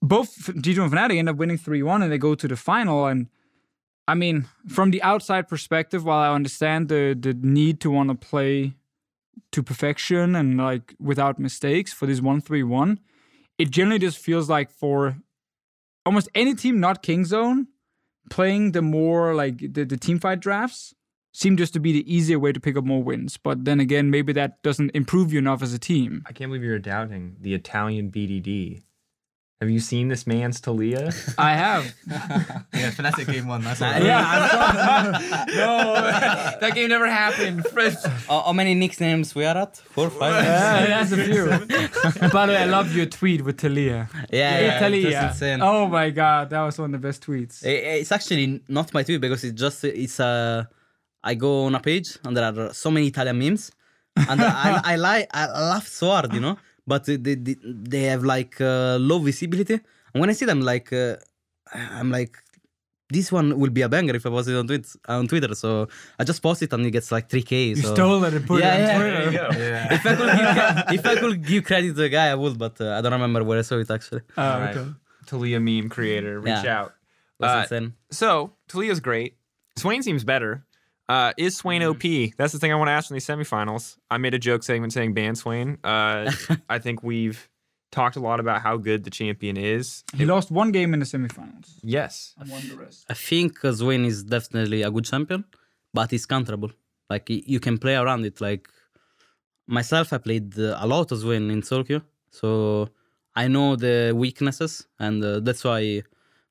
both G2 and Fnatic end up winning 3 1 and they go to the final. And I mean, from the outside perspective, while I understand the, the need to want to play to perfection and like without mistakes for this 1 3 1, it generally just feels like for almost any team not Kingzone, playing the more like the, the team fight drafts seem just to be the easier way to pick up more wins. But then again, maybe that doesn't improve you enough as a team. I can't believe you're doubting the Italian BDD. Have you seen this man's Taliyah? *laughs* I have. *laughs* Yeah, Fnatic game one. That's all. *laughs* no, that game never happened. How how many nicknames we are at? Four, five? Yeah, that's a few. By the way, I love your tweet with Taliyah. yeah, yeah, Taliyah. that's insane. Oh my god, that was one of the best tweets. It's actually not my tweet because it's just it's uh I go on a page and there are so many Italian memes, and I I like I laugh so hard, you know. But they they, they have like uh, low visibility, and when I see them, like uh, I'm like, this one will be a banger if I post it on tweet on Twitter. So I just post it and it gets like 3k. You so. stole it and put Yeah, it on There you Twitter. go. *laughs* Yeah. If I could give if I could give credit to the guy, I would, but uh, I don't remember where I saw it actually. Oh, All right. okay. Taliyah meme creator, reach Yeah. out. It Uh. So Taliyah's great. Swain seems better. Uh, is Swain OP? That's the thing I want to ask in these semifinals. I made a joke segment saying ban Swain. Uh, *laughs* I think we've talked a lot about how good the champion is. He lost one game in the semifinals. Yes. And won the rest. I think uh, Swain is definitely a good champion, but he's counterable. Like you can play around it. Like myself, I played uh, a lot of Swain in solo queue, so I know the weaknesses, and uh, that's why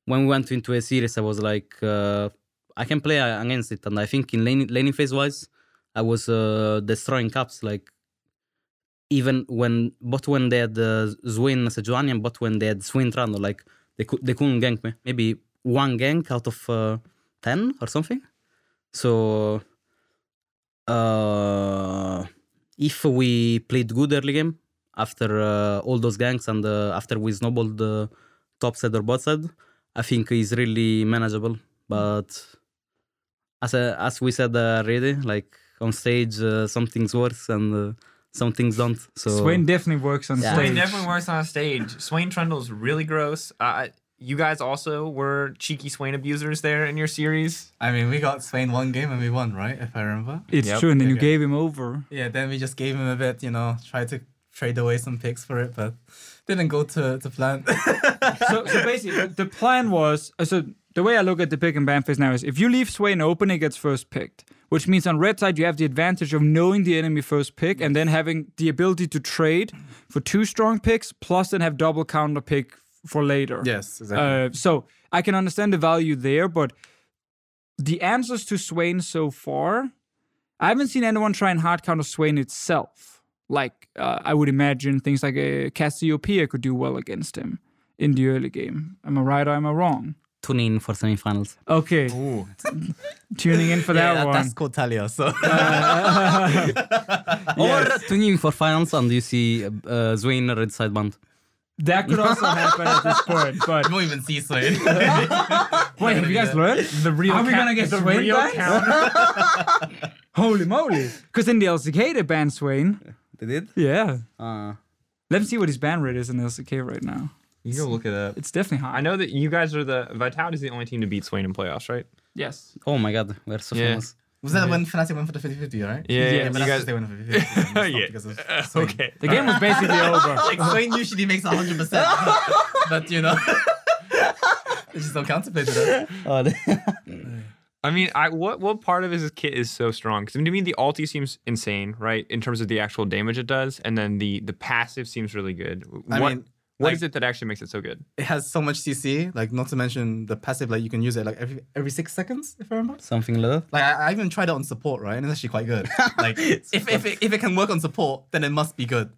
when we went into a series, I was like, uh, I can play uh, against it. And I think in laning, laning phase wise, I was uh, destroying caps. Like even when, but when they had uh, Swain Sejuani but when they had Swain Trundle, like they could they couldn't gank me. Maybe one gank out of uh, ten or something. So uh, if we played good early game after uh, all those ganks and uh, after we snowballed the top side or bot side, I think is really manageable. But as uh, as we said uh, already, like on stage, uh, some things works and uh, some things don't. So Swain definitely works on Yeah. Swain definitely works on stage. Swain Trundle's really gross. Uh, you guys also were cheeky Swain abusers there in your series. I mean, we got Swain one game and we won, right? If I remember. It's Yep. true, and then you Okay. gave him over. Yeah, then we just gave him a bit, you know, tried to trade away some picks for it, but didn't go to, to plan. *laughs* so, so basically, the plan was uh, so the way I look at the pick and ban phase now is if you leave Swain open, it gets first picked, which means on red side you have the advantage of knowing the enemy first pick and then having the ability to trade for two strong picks plus then have double counter pick for later. yes, exactly. Uh, so I can understand the value there, but the answers to Swain so far, I haven't seen anyone try and hard counter Swain itself. Like uh, I would imagine things like a Cassiopeia could do well against him in the early game. Am I right or am I wrong? Tune in for semifinals. Okay, Ooh. *laughs* tuning in for yeah, that, that- one. that's called Taliyah. So *laughs* *laughs* Or tune in for finals and you see uh, Swain red side band. That could also happen at this point. But you won't even see Swain. wait, have you guys learned? The real Are we ca- gonna get the Swain real back? counter. Holy moly! Because in the LCK they banned Swain. They did? Yeah. Uh, Let me see what his ban rate is in the LCK right now. You go look it up. It's definitely high. I know that you guys are the Vitality's the only team to beat Swain in playoffs, right? Yes. oh my god, we're so Yeah. famous. Was that when Fnatic went for the 50-50, right? Yeah, Yeah, yeah. but you that's guys. because they went for 50-50. *laughs* It's not yeah. because of Uh, Swain. okay. The game was basically *laughs* over. Like Swain usually makes 100%, but you know, *laughs* they just don't contemplate that. Oh, I mean, I what what part of his kit is so strong? Because to me, the ulti seems insane, right, in terms of the actual damage it does, and then the the passive seems really good. I what mean, what like- is it that actually makes it so good? It has so much CC, like not to mention the passive, like you can use it like every every six seconds, if I remember. Something like that. Like I, I even tried it on support, right? And it's actually quite good. *laughs* Like if if it, if it can work on support, then it must be good.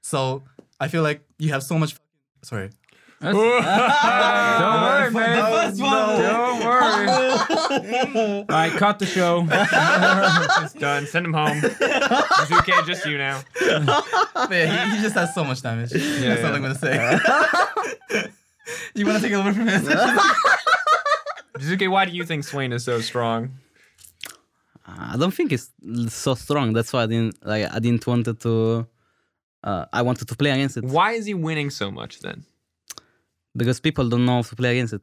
So I feel like you have so much. Sorry. *laughs* Don't worry, man. first one. Don't worry. *laughs* All right, cut the show. *laughs* It's done. Send him home. Zuke, just you now. But yeah, he, he just has so much damage. That's yeah. all I'm gonna say. you wanna take it over from here? Zuke, why do you think Swain is so strong? I don't think it's so strong. That's why I didn't like. I didn't wanted to. Uh, I wanted to play against it Why is he winning so much then? Because people don't know how to play against it.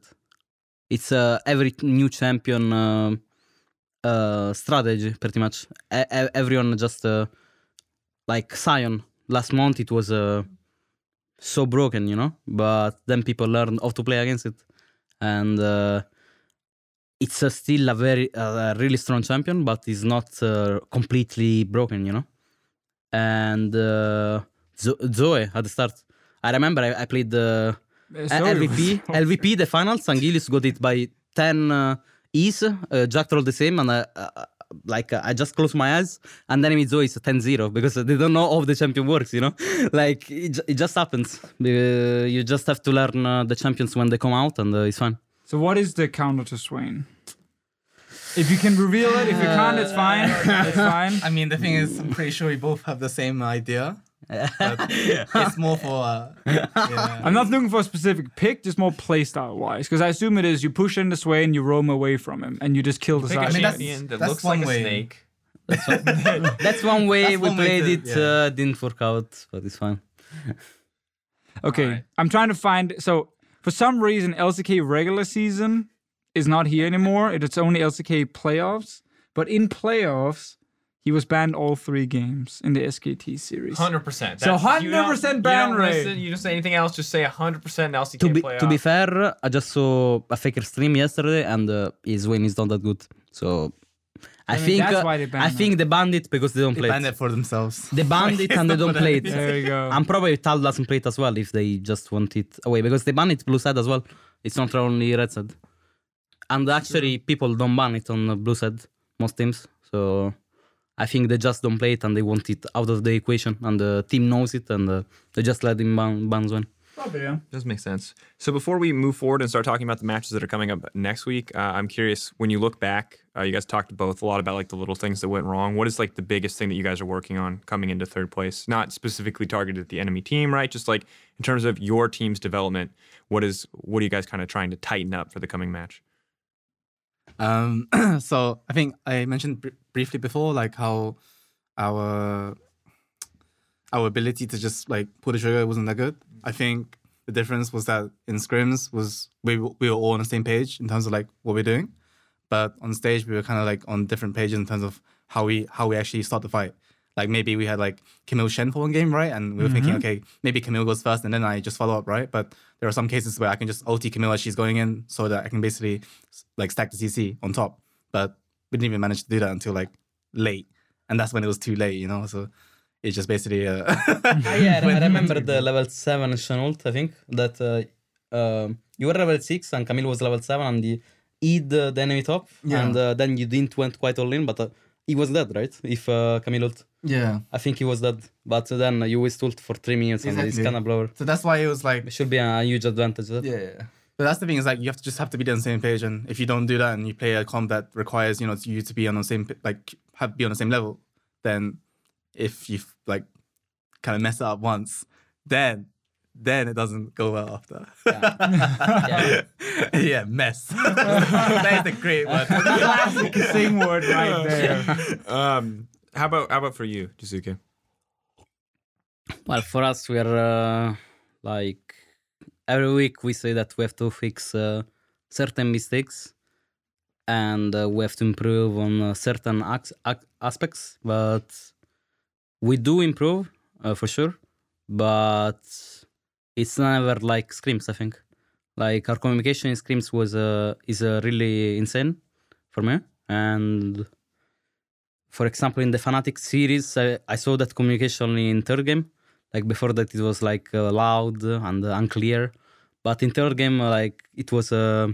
It's uh, every new champion uh, uh, strategy, pretty much. E- everyone just uh, like Sion. Last month it was uh, so broken, you know. But then people learned how to play against it, and uh, it's still a very a really strong champion, but it's not completely broken, you know. And Zo- Zoe at the start, I remember I, I played the. LVP, LVP, *laughs* the finals. Angelis got it by 10 uh, E's. Uh, Jack rolled the same, and uh, uh, like uh, I just closed my eyes, and then with Zoe it's 10 0 because they don't know how the champion works, you know? *laughs* like it, it just happens. Uh, you just have to learn uh, the champions when they come out, and uh, it's fine. So what is the counter to Swain? If you can reveal it, if you can't, it's fine. It's fine. I mean, the thing is, I'm pretty sure we both have the same idea. But *laughs* it's more for. Uh, yeah. I'm not looking for a specific pick, just more playstyle wise. Because I assume it is you push in the and you roam away from him, and you just kill the Pick a side. mean, that's- champion that that's looks like one a way. snake. *laughs* *laughs* That's one way That's we one way played to- it. yeah. Uh, didn't work out, but it's fine. Okay, Alright. I'm trying to find. So for some reason, LCK regular season is not here anymore. It- It's only LCK playoffs. But in playoffs, he was banned all three games in the SKT series. Hundred percent. So 100% ban rate. You don't say anything else. Just say hundred percent LCK To be playoff. to be fair, I just saw a faker stream yesterday, and uh, his win is not that good. So I, mean, think that's uh, why they I banned think they banned it because they don't They play banned it. it for themselves. They banned it and they don't play it. *laughs* There you go. I'm probably Tal doesn't play it as well if they just want it away because they ban it blue side as well. It's not only red side. And actually, people don't ban it on uh, blue side, most teams. So I think they just don't play it and they want it out of the equation. And the team knows it and uh, they just let him ban, ban one. Probably, yeah. Does make sense. So before we move forward and start talking about the matches that are coming up next week, uh, I'm curious when you look back. Uh, you guys talked both a lot about like the little things that went wrong. What is like the biggest thing that you guys are working on coming into third place? Not specifically targeted at the enemy team, right? Just like in terms of your team's development. What is what are you guys kind of trying to tighten up for the coming match? Um, *clears throat* so I think I mentioned br- briefly before, like how our our ability to just like pull the trigger wasn't that good. I think the difference was that in scrims was we we were all on the same page in terms of like what we're doing, but on stage we were kind of like on different pages in terms of how we how we actually start the fight. Like maybe we had like Camille Shen for one game, right? And we were thinking, okay, maybe Camille goes first and then I just follow up, right? But there are some cases where I can just OT Camille as she's going in so that I can basically like stack the CC on top. But we didn't even manage to do that until like late. And that's when it was too late, you know? So it's just basically uh *laughs* yeah, I remember the level 7 Chenault, I think, that uh, um you were level 6 and Camille was level 7 and he hid the, the enemy top. Yeah. And uh, then you didn't went quite all in, but uh, he was dead, right? If uh, Camille ult. Yeah. I think he was dead. But then you was ult for 3 minutes and it's Exactly. kind of blower. So that's why it was like It should be a huge advantage. That. Yeah. But that's the thing is like you have to just have to be on the same page, and if you don't do that and you play a comp that requires you know you to be on the same like have be on the same level, then if you like kind of mess it up once, then then it doesn't go well after. Yeah. *laughs* yeah, mess. *laughs* that is a great word. *laughs* Classic sing word right there. Um, how about how about for you, Jiizuke? Well, for us, we are uh, like every week we say that we have to fix uh, certain mistakes and uh, we have to improve on uh, certain ac- ac- aspects. But we do improve uh, for sure, but it's never like scrims. I think like our communication in scrims was uh, is uh, really insane for me and for example, in the Fnatic series, I, I saw that communication in third game. Like before that, it was like uh, loud and unclear. But in third game, uh, like it was uh,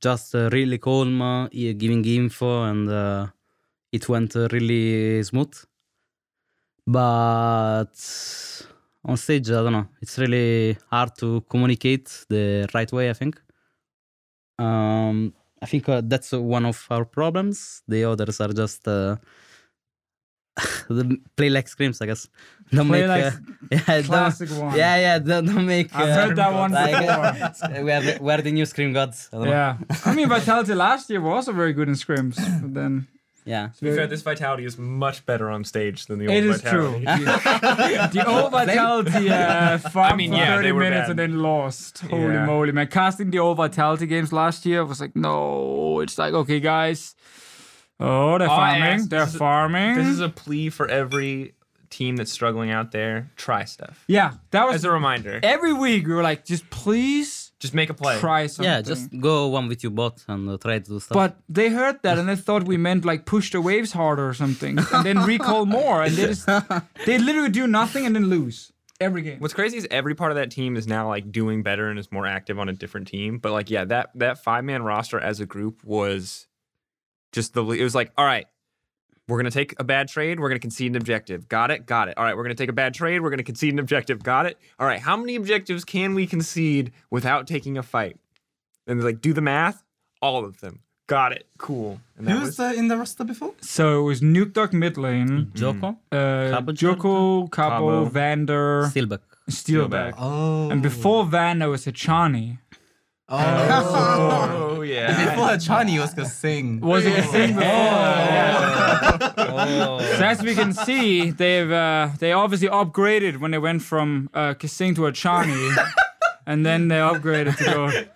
just uh, really calm, giving info, and it went really smooth. But on stage, I don't know. It's really hard to communicate the right way. I think. Um, I think uh, that's one of our problems. The others are just uh, *laughs* the play like screams, I guess. Don't Play make like uh, *laughs* yeah, don't- classic one. Yeah, yeah. Don't, don't make. I've uh, heard that one like, before. *laughs* uh, we are the, we are the new scream gods. I don't know. Yeah. I mean, Vitality last year was also very good in scrims, but then Yeah. To be fair, this Vitality is much better on stage than the old it is true. The old Vitality uh, farmed I mean, for yeah, 30 minutes bad. and then lost. Holy Yeah. moly, man. Casting the old Vitality games last year was like, no. It's like, okay, guys. Oh, they're All I farming. ask- They're this is- farming. This is a plea for every team that's struggling out there. Try stuff. yeah, that was As a reminder, every week. We were like, just please just make a play. try something. Yeah, just go one with your bot and uh, try to do stuff. But they heard that and they thought we meant like push the waves harder or something, *laughs* and then recall more, and they just *laughs* they literally do nothing and then lose every game. What's crazy is every part of that team is now like doing better and is more active on a different team. But like, yeah, that that five man roster as a group was just the. It was like, all right, we're gonna take a bad trade. We're gonna concede an objective. Got it. Got it. All right, we're gonna take a bad trade. We're gonna concede an objective. Got it. All right, how many objectives can we concede without taking a fight? And like, do the math. All of them. Got it. Cool. And that Who was was uh, in the roster before? So it was Nukeduck mid lane, Djoko, uh, Cabo Djoko, Cabo, Cabo. Vander, Steeelback. Steeelback. Oh. And before Vander was Hachani. Oh. oh *laughs* yeah. Before Chani was gonna sing. Was it a thing before? Yeah. Oh. So as we can see, they've uh, they obviously upgraded when they went from uh, Kasing to Hachani, *laughs* and then they upgraded to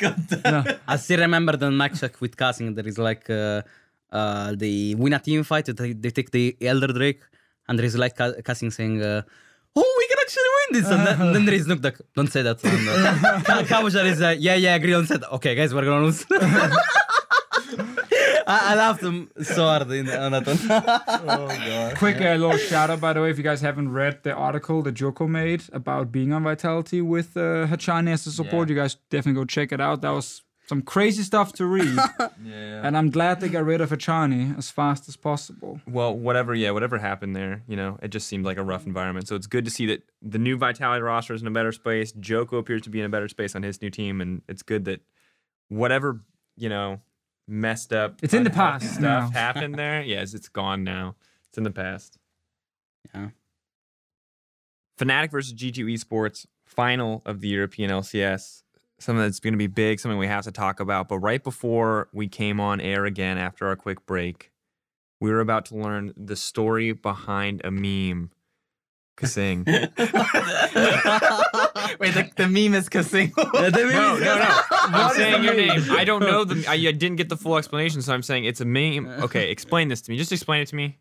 go. No. I still remember the match like, with Kasing. There is like uh, uh, they win a team fight. They, they take the Elder Drake, and there is like Ca- saying, uh, "Oh, we can actually win this." And then, and then there is Nook like, "Don't say that." And, uh, Ka- Cabochard is, uh, "Yeah, yeah, agree on set." Okay, guys, we're gonna lose. I, I laughed him so hard in, on that one. Quick uh, little shout out, by the way, if you guys haven't read the article that Djoko made about being on Vitality with uh, Hachani as a support, you guys definitely go check it out. That was some crazy stuff to read, *laughs* Yeah. and I'm glad they got rid of Hachani as fast as possible. Well, whatever, yeah, whatever happened there, you know, it just seemed like a rough environment. So it's good to see that the new Vitality roster is in a better space. Djoko appears to be in a better space on his new team, and it's good that whatever, you know, messed up It's in the past stuff now. happened there. *laughs* Yes, it's gone now. It's in the past. Yeah. Fnatic versus G2 Esports, final of the European LCS. Something that's going to be big, something we have to talk about. But right before we came on air again after our quick break, we were about to learn the story behind a meme. Kasing. *laughs* Wait, the, the meme is Kasing. *laughs* No, no, no. I'm saying your name. I don't know the. *laughs* I, I didn't get the full explanation, so I'm saying it's a meme. Okay, explain this to me. Just explain it to me.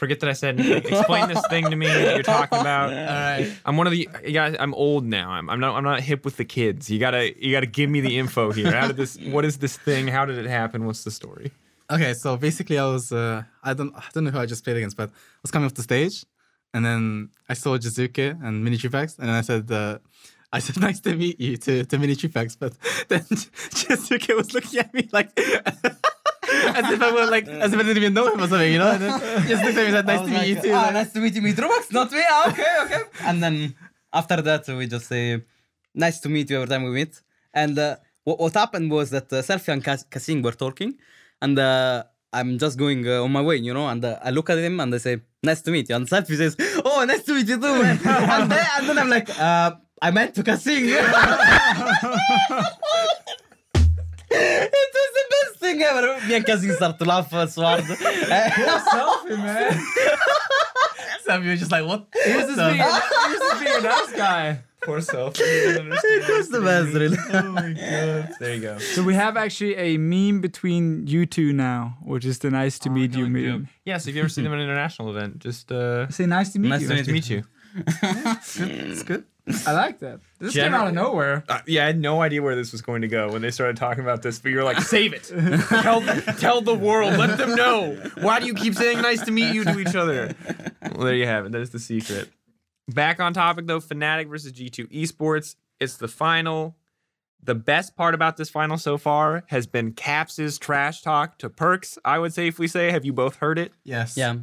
Forget that I said anything. Explain this thing to me that you're talking *laughs* about. Alright. I'm one of the you guys. I'm old now. I'm, I'm not. I'm not hip with the kids. You gotta. You gotta give me the info here. How did this? What is this thing? How did it happen? What's the story? Okay, so basically I was uh, I don't I don't know who I just played against, but I was coming off the stage and then I saw Jiizuke and Minitroupax and then I said uh, I said *laughs* nice to meet you to, to Minitroupax, but *laughs* then Jiizuke was looking at me like as if I were like as if I didn't even know him or something, you know? And then just looked at me and said nice to meet you too. Ah, like- nice to meet you, Mitrovax, not me. Ah, okay, okay. And then after that, we just say, nice to meet you every time we meet. And uh, what, what happened was that uh, Selfie and Kas- were talking, and uh, I'm just going uh, on my way, you know, and uh, I look at him and I say, nice to meet you. And Selfie says, oh, nice to meet you too, man. *laughs* and, then, and then I'm like, uh, I meant to Kasing. *laughs* it was thing ever. Me and Kasing start to laugh so hard. Selfie, man. Some of you were just like what? He was just So- being, he was just being a nice guy. Poor self. it was the best, really. Oh my god. There you go. So we have actually a meme between you two now, which is the nice to meet you meme. Yeah. So if you ever see them at an international event, just uh, Say nice to meet Nice you. nice to meet you. *laughs* It's good. I like that. This came out of nowhere. Uh, yeah, I had no idea where this was going to go when they started talking about this, but you're like, *laughs* save it. tell, tell the world. Let them know. Why do you keep saying nice to meet you to each other? Well, there you have it. That is the secret. Back on topic though, Fnatic versus G2 Esports. It's the final. The best part about this final so far has been Caps's trash talk to Perkz. I would safely say. Have you both heard it? Yes. Yeah.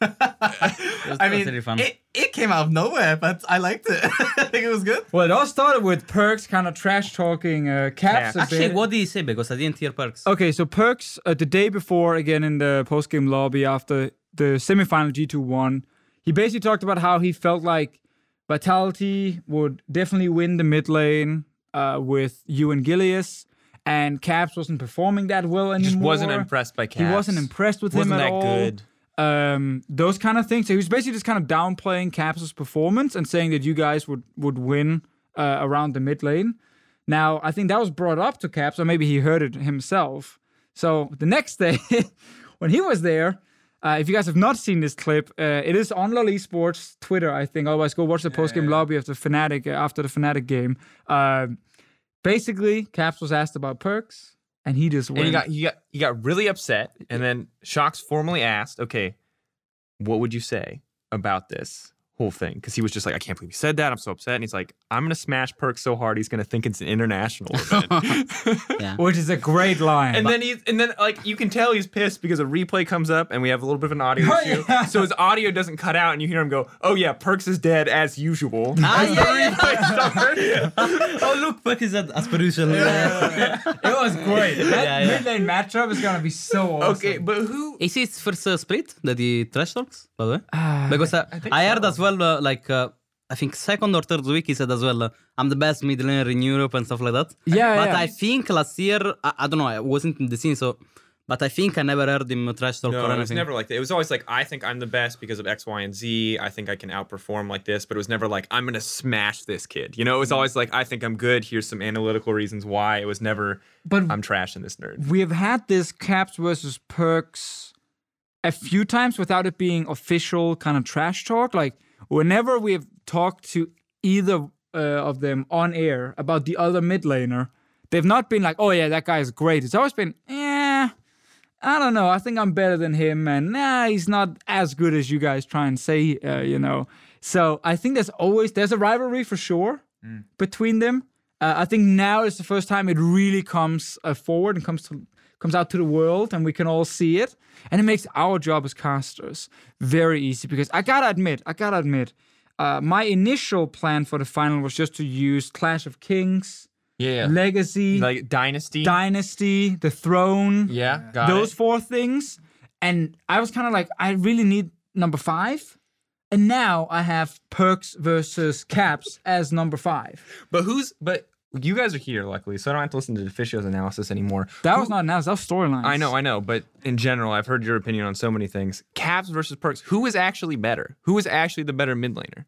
I mean, really fun. it, it came out of nowhere, but I liked it. *laughs* I think it was good. Well, it all started with Perkz kind of trash talking uh, Caps. a Actually, bit. what did he say? Because I didn't hear Perkz. Okay, so Perkz, uh, the day before, again in the post game lobby after the semifinal G2 won, he basically talked about how he felt like Vitality would definitely win the mid lane uh, with you and Gilius, and Caps wasn't performing that well anymore. Just wasn't impressed by Caps. He wasn't impressed with Wasn't him at that all. good. Um, those kind of things. So he was basically just kind of downplaying Caps' performance and saying that you guys would would win uh, around the mid lane. Now, I think that was brought up to Caps, or maybe he heard it himself. So the next day, *laughs* when he was there, uh, if you guys have not seen this clip, uh, it is on LoL Esports Twitter, I think. Otherwise, go watch the post game lobby of the Fnatic uh, after the Fnatic game. Uh, basically, Caps was asked about Perkz, and he just went. And he got he got he got really upset, and then Sjokz formally asked, "Okay, what would you say about this whole thing?" Because he was just like, "I can't believe he said that. I'm so upset." And he's like, "I'm gonna smash Perk so hard he's gonna think it's an international *laughs* event." *laughs* Yeah. which is a great line. and then he and then like you can tell he's pissed because a replay comes up and we have a little bit of an audio *laughs* Oh, issue, yeah. so his audio doesn't cut out, and you hear him go, "Oh yeah, Perkz is dead as usual." Ah, As the yeah, replay starts. oh, look, perk is at as per usual. It was great. That Yeah, yeah. mid lane matchup is gonna be so awesome. okay, but who? Is it his first uh, split that he trash talks, by the way? Ah, Because uh, I, think heard so. as well, uh, like, uh, I think second or third week he said as well, uh, I'm the best mid laner in Europe and stuff like that. Yeah, But yeah. I think last year, I, I don't know, I wasn't in the scene, so, but I think I never heard him trash talk or No, it was never like that. It was always like, I think I'm the best because of X, Y, and Z. I think I can outperform like this, but it was never like, I'm gonna smash this kid. You know, it was always like, I think I'm good. Here's some analytical reasons why. It was never, but I'm trashing this nerd. we have had this caps versus Perkz a few times without it being official kind of trash talk. Like whenever we have talked to either uh, of them on air about the other mid laner, they've not been like, "Oh yeah, that guy is great." It's always been, "Yeah, I don't know. I think I'm better than him, and nah, he's not as good as you guys try and say." Uh, you know. So I think there's always there's a rivalry for sure between them. Uh, I think now is the first time it really comes uh, forward and comes to comes out to the world, and we can all see it, and it makes our job as casters very easy. Because I gotta admit, I gotta admit, uh, my initial plan for the final was just to use Clash of Kings, Yeah. Legacy, Like Dynasty. Dynasty, The Throne, yeah, those it. four things. And I was kind of like, I really need number five. And now I have Perkz versus Caps *laughs* as number five. But who's, but you guys are here, luckily, so I don't have to listen to Deficio's analysis anymore. That was not announced. That was storylines. I know, I know, but in general, I've heard your opinion on so many things. Caps versus Perkz. Who is actually better? Who is actually the better mid laner?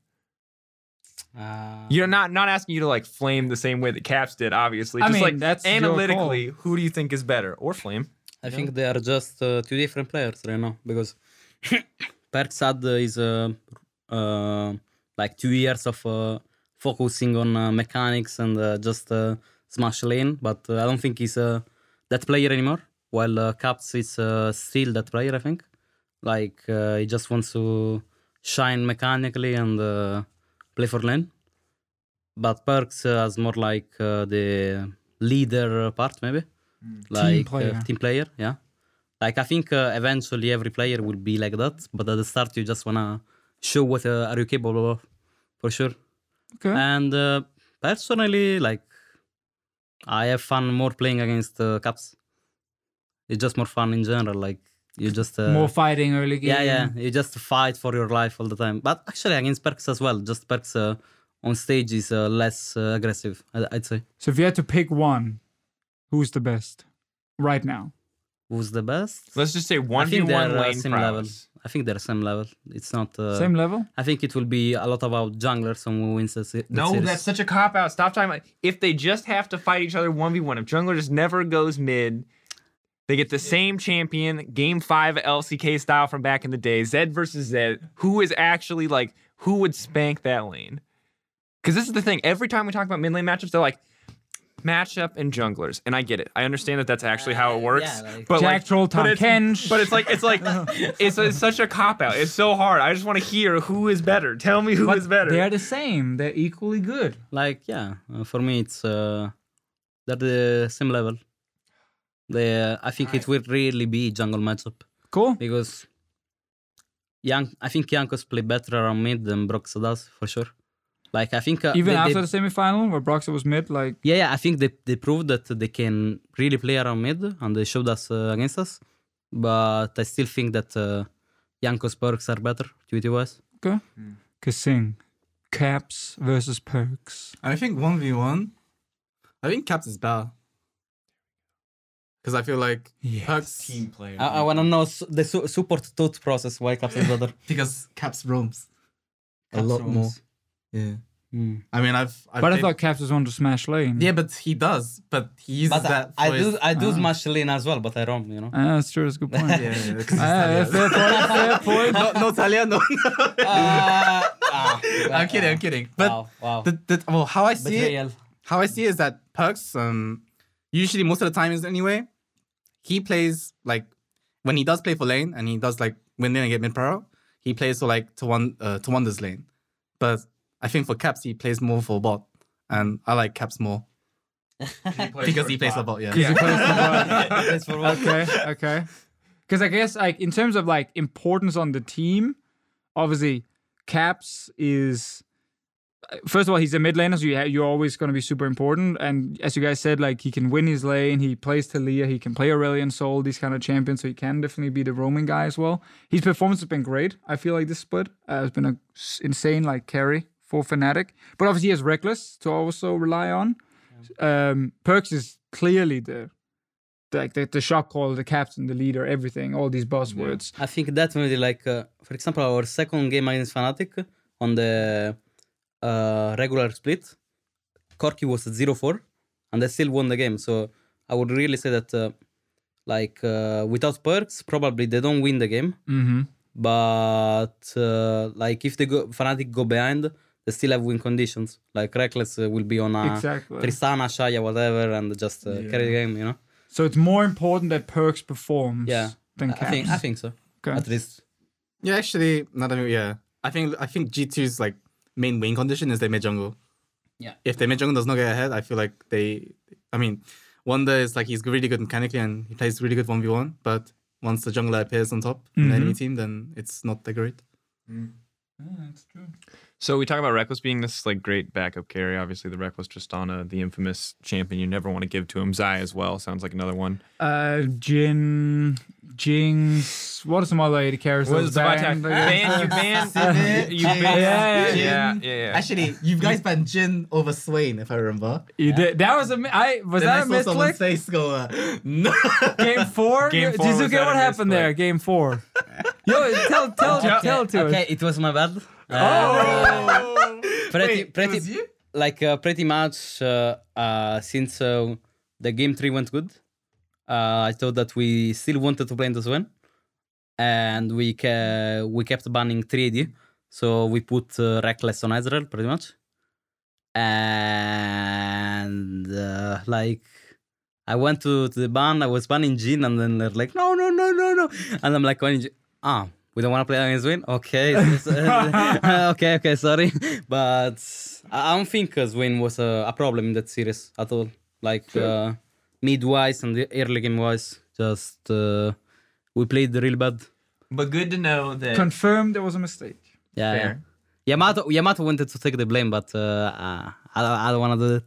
Uh, You're not not asking you to like flame the same way that Caps did, obviously. I Just mean, like that's analytically, who do you think is better? Or flame? I think they are just uh, two different players right now because *coughs* Perkz had uh, is uh, uh, like two years of uh, focusing on uh, mechanics and uh, just uh, smash lane, but uh, I don't think he's uh, that player anymore. While uh, Caps is uh, still that player, I think. Like uh, he just wants to shine mechanically and uh, play for lane. But Perkz uh, has more like uh, the leader part, maybe like team player. Uh, team player yeah like i think uh, eventually every player will be like that but at the start you just wanna show what uh, are you capable of for sure Okay. and uh, personally like i have fun more playing against uh, caps it's just more fun in general like you just uh, More fighting early game. yeah yeah you just fight for your life all the time but actually against Perkz as well just Perkz uh, on stage is uh, less uh, aggressive I- i'd say So if you had to pick one, who's the best right now? who's the best Let's just say one v think one they're uh, lane same prowess. I think they're same level. It's not. Uh, Same level? I think it will be a lot about junglers and who wins the, se- the No, series. that's such a cop out. Stop talking about if they just have to fight each other one v one. If jungler just never goes mid, they get the same champion, game five LCK style from back in the day, Zed versus Zed. Who is actually like who would spank that lane? Because this is the thing. Every time we talk about mid lane matchups, they're like matchup and junglers, and I get it. I understand that that's actually how it works. yeah, like- but Jack like, Troll, but Tom it's- Kench. But it's like it's like *laughs* it's, it's such a cop out. It's so hard. I just want to hear who is better. Tell me who is better. They're the same. They're equally good. like yeah. Uh, for me, it's uh, they're the same level. They, uh, I think it will really be jungle matchup Cool. because Young, I think Jankos play better around mid than Broxah does for sure. Like I think uh, Even they- they- after the semifinal where Broxah was mid, like yeah, yeah, I think they they proved that they can really play around mid and they showed us uh, against us. But I still think that uh, Jankos Perkz are better duty wise. okay. Kasing. Caps versus Perkz. I think one v one. I think Caps is better. Because I feel like Yes. Perkz player. I, I want to know su- the su- support thought process why Caps is better. *laughs* because Caps roams a lot roams. more. Yeah. Hmm. I mean, I've. I've But I thought Caps was on to smash lane. Yeah, but he does. But he uses But I, that. I for do I do Ah. smash lane as well, but I roam, you know. Ah, that's true. That's a good point. *laughs* Yeah, yeah, because he's Ah, fair point. Fair point. no, no, Taliyah, no. *laughs* Uh, ah, *laughs* I'm kidding. I'm kidding. But wow, wow. the, the, well, how I see it, how I see it is that Perkz, um, usually most of the time is anyway, he plays like when he does play for lane and he does like win lane and get mid pro, he plays for like to one uh, to Wunder's lane. But I think for Caps he plays more for bot, and I like Caps more because he plays for bot. Yeah. *laughs* He plays the ball. That's for what? okay, okay. Because I guess like in terms of like importance on the team, obviously Caps is first of all he's a mid laner, so you ha- you're always going to be super important. And as you guys said, like he can win his lane, he plays Taliyah, he can play Aurelion Sol, these kind of champions, so he can definitely be the roaming guy as well. His performance has been great. I feel like this split uh, has been a s- insane like carry for Fnatic, but obviously he has Rekkles to also rely on. Um, Perkz is clearly the like the, the shot call, the captain, the leader, everything, all these buzzwords. I think definitely like uh, for example our second game against Fnatic on the uh, regular split, Corki was at 0-4 and they still won the game. So I would really say that uh, like uh, without Perkz, probably they don't win the game. Mm-hmm. But uh, like if they go Fnatic go behind, they still have win conditions. Like Rekkles uh, will be on a Exactly. Tristana, Xayah, whatever, and just uh, carry the game. You know. So it's more important that Perkz performs Yeah. than I think I think so. Okay. At least. Yeah, actually, not even, yeah. I think I think G2's like main win condition is they mid jungle. Yeah. If they mid jungle does not get ahead, I feel like they. I mean, Wunder is like he's really good mechanically and he plays really good one v one. But once the jungler appears on top in the enemy team, then it's not that great. that's true. So we talk about Rekkles being this like great backup carry. Obviously, the Rekkles Tristana, the infamous champion you never want to give to him. Zai as well sounds like another one. Uh, Jhin, Jinx. What are some other AD characters? What is the banned? ban? You ban. *laughs* You ban. Yeah, yeah, Yeah, yeah, yeah. Actually, you guys banned Jhin over Swain, if I remember. You did. That was a. mi- I was Then I that a saw someone misclick? say score. No. Game four. Game Yo, four was Jiizuke, that what happened misclick? there? Game four. Yo, tell, tell, *laughs* tell to okay, us. it was my bad. Oh. *laughs* pretty, Wait, it pretty, like uh, pretty much uh, uh, since uh, the game three went good. Uh, I thought that we still wanted to play into Swain, and we ca- we kept banning 3D, So we put uh, Rekkles on Ezreal pretty much, and uh, like I went to, to the ban. I was banning Jhin, and then they're like, no, no, no, no, no, and I'm like, ah, we don't want to play against Win. Okay, *laughs* *laughs* okay, okay, sorry, but I I don't think uh, Swain was a, a problem in that series at all. Like uh, mid wise and the early game wise, just uh, we played real bad. But good to know that. Confirmed there was a mistake. Yeah, yeah. Yamato Yamato wanted to take the blame, but uh, I don't, I don't want to do it.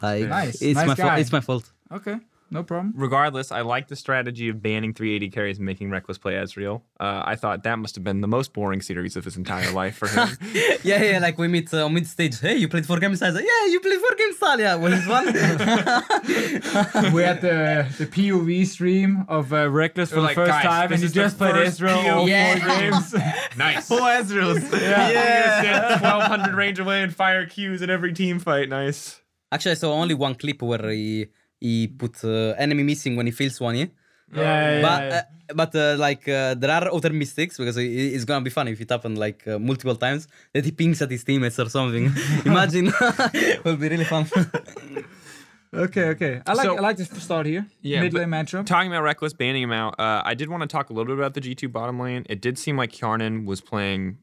Like Nice, it's nice my guy. fault. It's my fault. Okay, no problem. Regardless, I like the strategy of banning 380 carries and making Rekkles play Ezreal. Uh, I thought that must have been the most boring series of his entire life for him. *laughs* yeah, yeah. Like we meet uh, on mid stage. Hey, you played four games. I yeah, you played four games. Yeah, well, it's one. *laughs* we had the the POV stream of uh, Rekkles for We're the first "Guys, time, and you just played first Ezreal all Yeah. four games. *laughs* nice. Four Ezreals. Yeah. 1200 range away and fire Qs in every team fight. Nice. Actually, I saw only one clip where he he put uh, enemy missing when he feels one. Yeah. yeah, yeah, but yeah. uh, but uh, like uh, there are other mistakes because it, it's gonna be fun if it happened like uh, multiple times that he pings at his teammates or something. *laughs* Imagine, it *laughs* will be really fun. *laughs* okay, okay. I like So- I like this start here. Yeah, mid but lane matchup. Talking about Rekkles banning him out, uh, I did want to talk a little bit about the G2 bottom lane. It did seem like Hjarnan was playing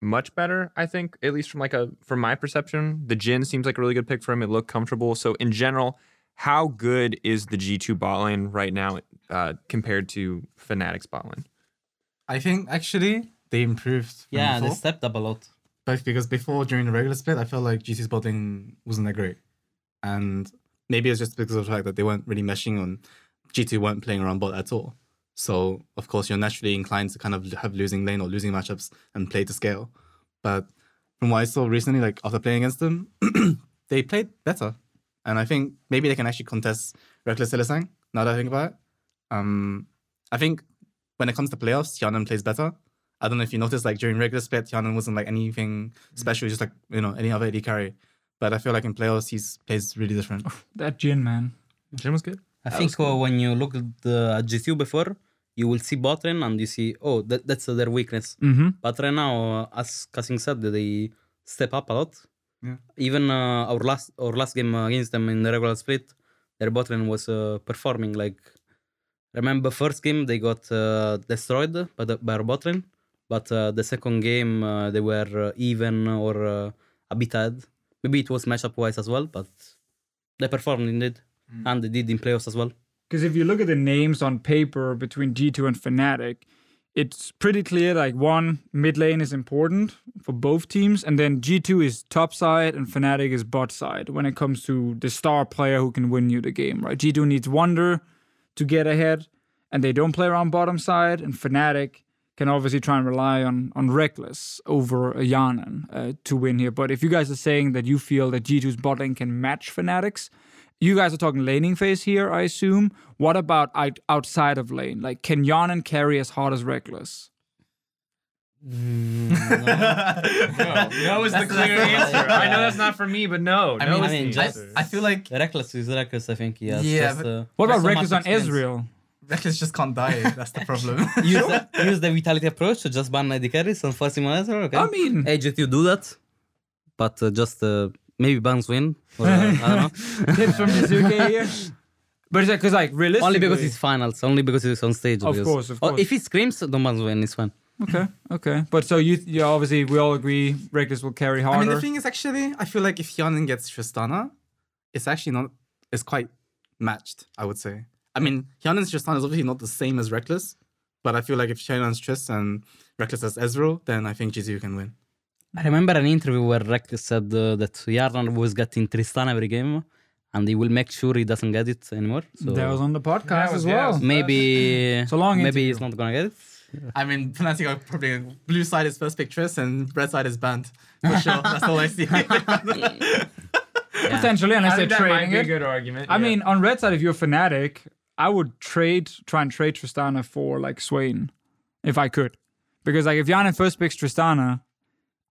much better, I think, at least from like a from my perception. The Jhin seems like a really good pick for him. It looked comfortable. So in general, how good is the G2 bot lane right now uh, compared to Fnatic's bot lane? I think actually they improved. from Yeah, they stepped up a lot. But because before during the regular split, I felt like G2's bot lane wasn't that great, and maybe it's just because of the fact that they weren't really meshing on G2 weren't playing around bot at all. So of course you're naturally inclined to kind of have losing lane or losing matchups and play to scale. But from what I saw recently, like after playing against them, *clears throat* they played better, and I think maybe they can actually contest Rekkles Hylissang. Now that I think about it, um, I think when it comes to playoffs, Hjarnan plays better. I don't know if you noticed, like during regular split, Hjarnan wasn't like anything special, just like you know any other AD carry. But I feel like in playoffs, he's plays really different. That Jhin man. Jim was good. I think uh, when you look at the at GTU before, you will see bot lane and you see, oh, that, that's uh, their weakness. Mm-hmm. But right now, uh, as Kasing said, they step up a lot. Yeah. Even uh, our last our last game against them in the regular split, their bot lane was uh, performing like. Remember, first game they got uh, destroyed by, the, by our bot lane, but uh, the second game uh, they were uh, even or uh, a bit ahead. Maybe it was matchup wise as well, but they performed indeed, and they did in playoffs as well. Because if you look at the names on paper between G2 and Fnatic, it's pretty clear like one, mid lane is important for both teams, and then G2 is top side and Fnatic is bot side when it comes to the star player who can win you the game, right? G2 needs Wunder to get ahead, and they don't play around bottom side, and Fnatic can obviously try and rely on on Rekkles over a Hjarnan uh, to win here. But if you guys are saying that you feel that G2's bot lane can match Fnatic's, you guys are talking laning phase here, I assume. What about out- outside of lane? Like, can Hjarnan carry as hard as Rekkles? *laughs* No no is the clear answer. I know that's not for me, but no. I no mean, is I mean, the just- I feel like Rekkles is reckless, I think. Yes. Yeah, just, uh, What about That's Rekkles much on experience. Ezreal? Rekkles just can't die. That's the *laughs* problem. use, the, *laughs* use the vitality approach to just ban AD carries and force him on Ezreal, okay? I mean, Hey, just you do that, but uh, just uh, maybe bans win. *laughs* Or, uh, I don't know. tips from Mizuke here. But it's like, because, like, realistically, only because it's finals, only because it's on stage. Of because- course, of Oh, course. if he screams, don't ban win, it's fine. okay, okay. But so you, you obviously we all agree Rekkles will carry harder. I mean, the thing is actually, I feel like if Hjarnan gets Tristana, it's actually not. It's quite matched. I would say. I mean, Hjarnan's Tristana is obviously not the same as Rekkles, but I feel like if Hjarnan's Trist and Rekkles as Ezreal, then I think GZU can win. I remember an interview where Rekkles said uh, that Hjarnan was getting Tristan every game, and he will make sure he doesn't get it anymore. So that was on the podcast That was- as well. yeah. maybe, so long maybe interview. he's not gonna get it. I mean, Fnatic are probably blue side is first pick Triss and red side is banned for sure. *laughs* That's all I see. *laughs* Potentially, unless I they're think that trading be a it. good argument. I yeah. mean, on red side, if you're Fnatic, I would trade, try and trade Tristana for like Swain, if I could, because like if Hjarnan first picks Tristana,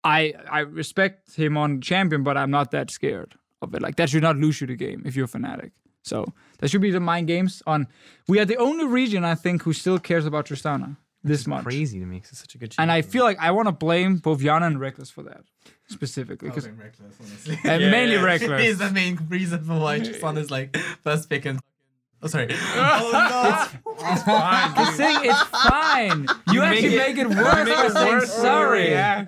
I I respect him on champion, but I'm not that scared of it. Like that should not lose you the game if you're a Fnatic. So that should be the mind games on. We are the only region I think who still cares about Tristana this much. crazy to me because it's such a good. And I feel like I want to blame both Yana and Rekkles for that specifically, because Rekkles, honestly. and Yeah, mainly yeah. Rekkles. *laughs* He's the main reason for why Tristan is like first pick and. Oh, sorry. *laughs* *laughs* oh, it's fine. Dude. thing it's fine. You, make actually it- make it worse make it saying worse for sorry. yeah.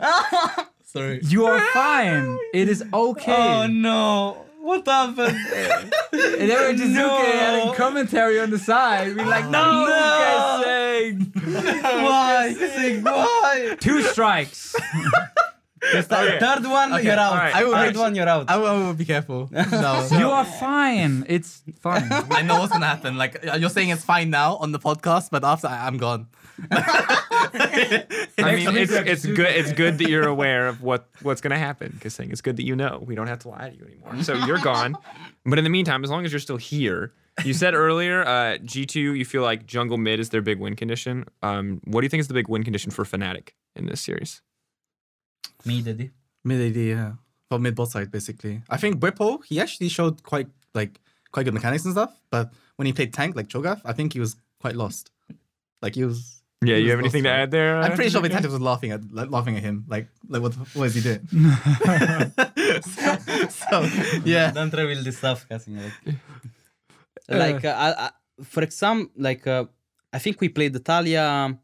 *laughs* Sorry. You are fine. It is okay. Oh, no! What happened? And then we're just No. adding commentary on the side. We're like, no, No. you guys saying Why? Kasing, Why? two strikes. Okay. Third one, Okay, you're out. alright, I will- Third one, you're out. I will, I will be careful. *laughs* No. You are fine. It's fine. *laughs* I know what's gonna happen. Like you're saying, it's fine now on the podcast, but after I- I'm gone. *laughs* I mean, it's it's good. It's good that you're aware of what what's going to happen. Because saying it's good that you know. We don't have to lie to you anymore. So you're gone. But in the meantime, as long as you're still here, you said earlier, uh, G2, you feel like jungle mid is their big win condition. Um, what do you think is the big win condition for Fnatic in this series? Me, Daddy. Mid AD, yeah. For mid bot side, basically. I think Bwipo, he actually showed quite like quite good mechanics and stuff. But when he played tank like Cho'Gath, I think he was quite lost. Like he was. Yeah, he you was have anything to add there? I'm pretty sure Zuko? Vitantis was laughing at like, laughing at him. Like like what what is he doing? so, *laughs* *laughs* so, yeah. Don't reveal this stuff, Kasing. Like, *laughs* like uh, I, I, for example, like uh, I think we played the Taliyah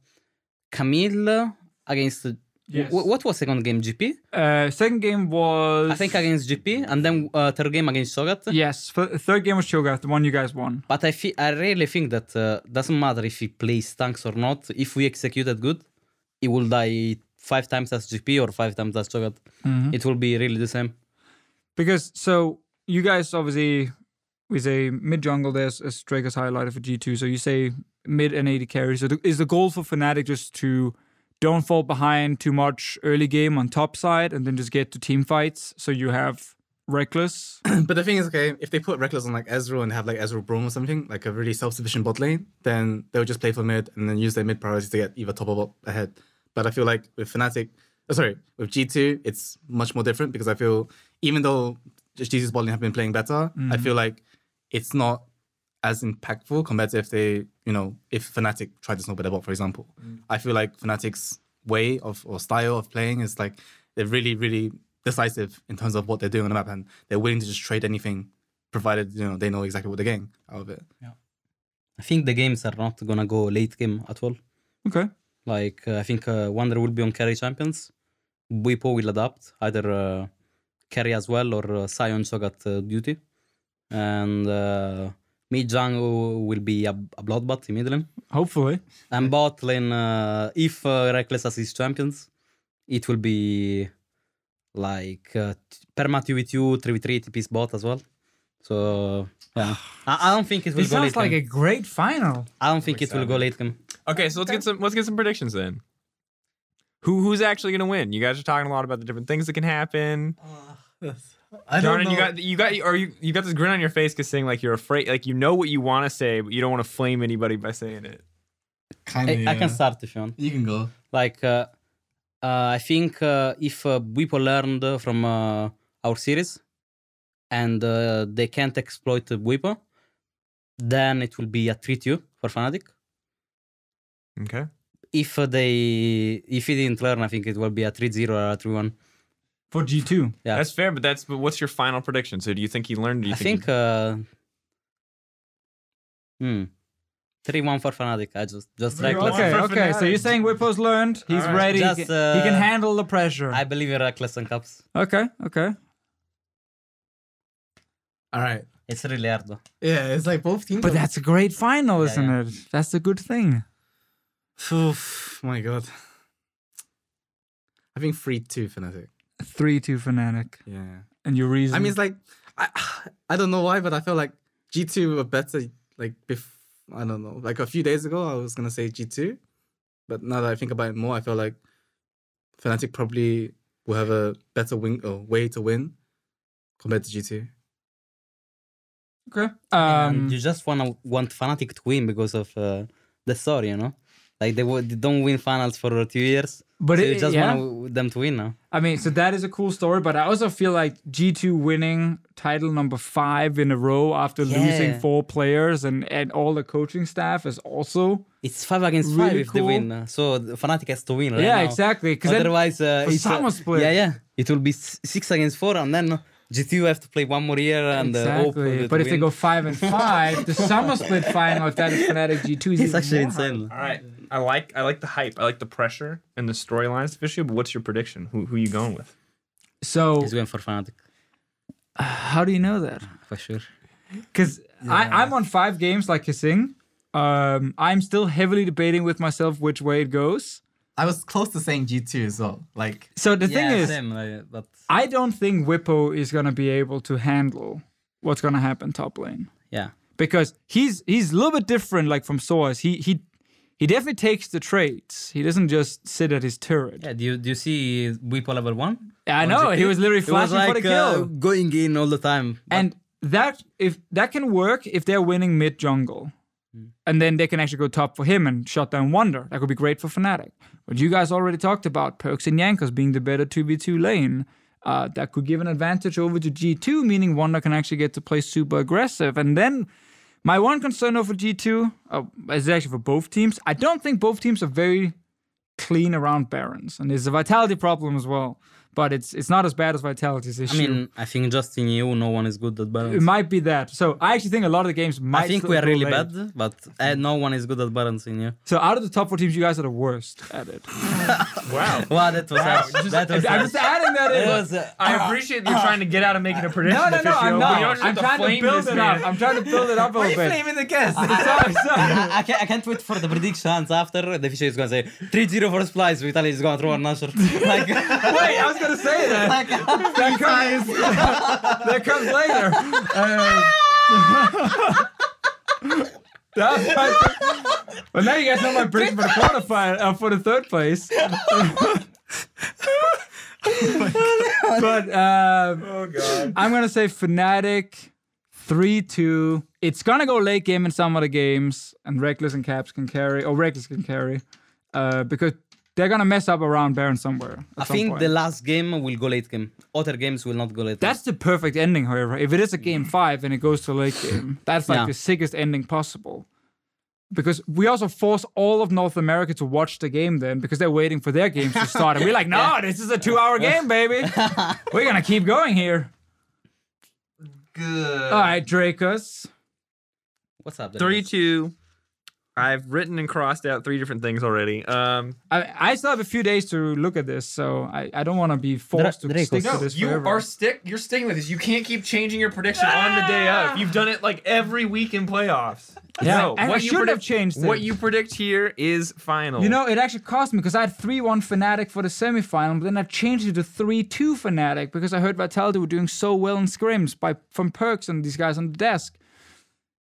Camille against. Yes. wh- what was second game? GP? Uh, second game was I think against GP, and then uh, third game against Cho'Gath. yes. f- Third game was Cho'Gath, the one you guys won. But I feel, I really think that uh, doesn't matter if he plays tanks or not. If we executed good, he will die five times as GP or five times as Cho'Gath. Mhm. It will be really the same. Because so you guys obviously we say mid jungle. There's as Drake has highlighted for G two. So you say mid and AD carry. So the, is the goal for Fnatic just to don't fall behind too much early game on top side and then just get to team fights? So you have Rekkles. *clears throat* but the thing is, okay, if they put Rekkles on like Ezreal and have like Ezreal Braum or something, like a really self-sufficient bot lane, then they'll just play for mid and then use their mid priority to get either top or bot ahead. But I feel like with Fnatic, oh, sorry, with G2, it's much more different because I feel even though just G2's bot lane have been playing better, I mm. feel like it's not as impactful compared to if they, you know, if Fnatic tried to snow their bot, for example. I feel like Fnatic's way of or style of playing is like they're really, really decisive in terms of what they're doing on the map and they're willing to just trade anything provided, you know, they know exactly what they're getting out of it. Yeah. I think the games are not gonna go late game at all. Okay. Like uh, I think uh, Wunder will be on carry champions. Bwipo will adapt either uh, carry as well or uh, Sion Cho'Gath uh, duty, and uh, mid jungle will be a, a bloodbath immediately. Hopefully. And bot lane, uh, if uh, Rekkles has his champions, it will be like uh, t- perma 2v2, 3v3 TP bot as well. So yeah, *sighs* I, I don't think it will It go late sounds like a great final. I don't think it will go late game. Okay, so let's get some let's get some predictions then. Who who's actually gonna win? You guys are talking a lot about the different things that can happen. I Jordan, you got you got or you you got this grin on your face because saying like you're afraid, like you know what you want to say, but you don't want to flame anybody by saying it. kind I, I can start if you want. You can go. Like, uh, uh, I think uh, if uh, people learned uh, from uh, our series and uh, they can't exploit the Bwipo, then it will be a 3-2 for Fnatic. Okay. If uh, they, if he didn't learn, I think it will be a 3-0 or a 3-1. For G2. Yeah. That's fair, but that's but what's your final prediction? So do you think he learned? Do you I think, uh, hmm, 3-1 for Fnatic. I just, just Three Rekkles. Okay, okay. So you're saying Bwipo's learned. He's All right. ready. Just, he, can, he can uh, handle the pressure. I believe in Rekkles and Caps. Okay, okay. All right. It's really hard though. Yeah, it's like both teams. But that's a great final, Yeah, isn't yeah. it? That's a good thing. Oof, my god. I think free two Fnatic. 3 2 Fnatic. Yeah. And your reason? I mean, it's like I *sighs* I don't know why, but I feel like G two were better. Like bef- I don't know. Like a few days ago, I was gonna say G two, but now that I think about it more, I feel like Fnatic probably will have a better win or way to win compared to G two. okay. And Um, you just wanna want Fnatic to win because of uh, the story, you know. Like they, wo- they don't win finals for two years, but so it, you just yeah. want them to win now. I mean, so that is a cool story, but I also feel like G2 winning title number five in a row after losing four players and, and all the coaching staff is also. It's five against five Really if they win. So the Fnatic has to win. Right yeah, now. exactly. Because Otherwise, uh, it's summer split- Yeah, yeah. It will be six against four, and then G2 have to play one more year and uh, hope exactly. uh, but to if they go five and five, the summer split final, if that is Fnatic G2, is *laughs* it's actually more insane. All right. I like I like the hype. I like the pressure and the storylines officially. But what's your prediction? Who who you going with? So, He's going for Fnatic how do you know that? for sure. Because I'm on five games like Kasing. Um, I'm still heavily debating with myself which way it goes. I was close to saying G two as well. Like So the thing is, same, uh, but I don't think Bwipo is gonna be able to handle what's gonna happen top lane yeah, because he's he's a little bit different. Like from Source, he he he definitely takes the trades. He doesn't just sit at his turret. yeah. Do you do you see Bwipo level one? I on know GP? he was literally It was flashing like for the kill. uh, going in all the time. And that if that can work if they're winning mid jungle and then they can actually go top for him and shut down Wunder that could be great for Fnatic but you guys already talked about Perkz and Jankos being the better 2v2 lane uh, that could give an advantage over to g2 meaning Wunder can actually get to play super aggressive and then my one concern over g2 uh, is actually for both teams. I don't think both teams are very clean around barons and there's a vitality problem as well but it's it's not as bad as vitality's issue I mean, I think just in EU, no one is good at balancing. it might be that. So I actually think a lot of the games might. I think we are really late. bad, but uh, no one is good at balance in EU. So out of the top four teams, you guys are the worst at it. *laughs* Wow. *laughs* Wow, that was harsh. that was I'm just adding that It in. was. Uh, I appreciate that you're trying to get out of making a prediction. No, no, no, I'm but you don't I'm trying to build it up. I'm trying to build it up a Why are little you bit. flaming the guest? *laughs* Sorry, sorry. I, I, can't, I can't wait for the predictions after. The fisher is gonna say 3-0 first place. Vitaly is gonna throw an answer. like, Wait, I was gonna say that. *laughs* like That *laughs* comes, *laughs* that comes later. Um, that's my, well, now you guys know my prediction for the quarterfinal, uh, for the third place. but um, Oh god. I'm gonna say Fnatic three two. It's gonna go late game in some of the games, and Rekkles and Caps can carry, or Rekkles can carry, uh, because they're gonna mess up around Baron somewhere. I some think point. the last game will go late game. Other games will not go late. That's the perfect ending, however. If it is a game five and it goes to a late game, *clears throat* that's like Yeah. the sickest ending possible. Because we also force all of North America to watch the game then because they're waiting for their games to *laughs* start. And we're like, no, this is a two hour *laughs* game, baby. we're going to keep going here. Good. All right, Drakos. What's up? Three two. I've written and crossed out three different things already. Um, I, I still have a few days to look at this, so I, I don't want to be forced to Drakos. stick to no, this you forever. are stick. You're sticking with this. You can't keep changing your prediction on the day of. You've done it like every week in playoffs. Yeah, no, and I what you shouldn't have predict, changed What it. you predict here is final. You know, it actually cost me because I had 3 1 Fnatic for the semifinal, but then I changed it to 3 2 Fnatic because I heard Vitality were doing so well in scrims by from Perkz and these guys on the desk.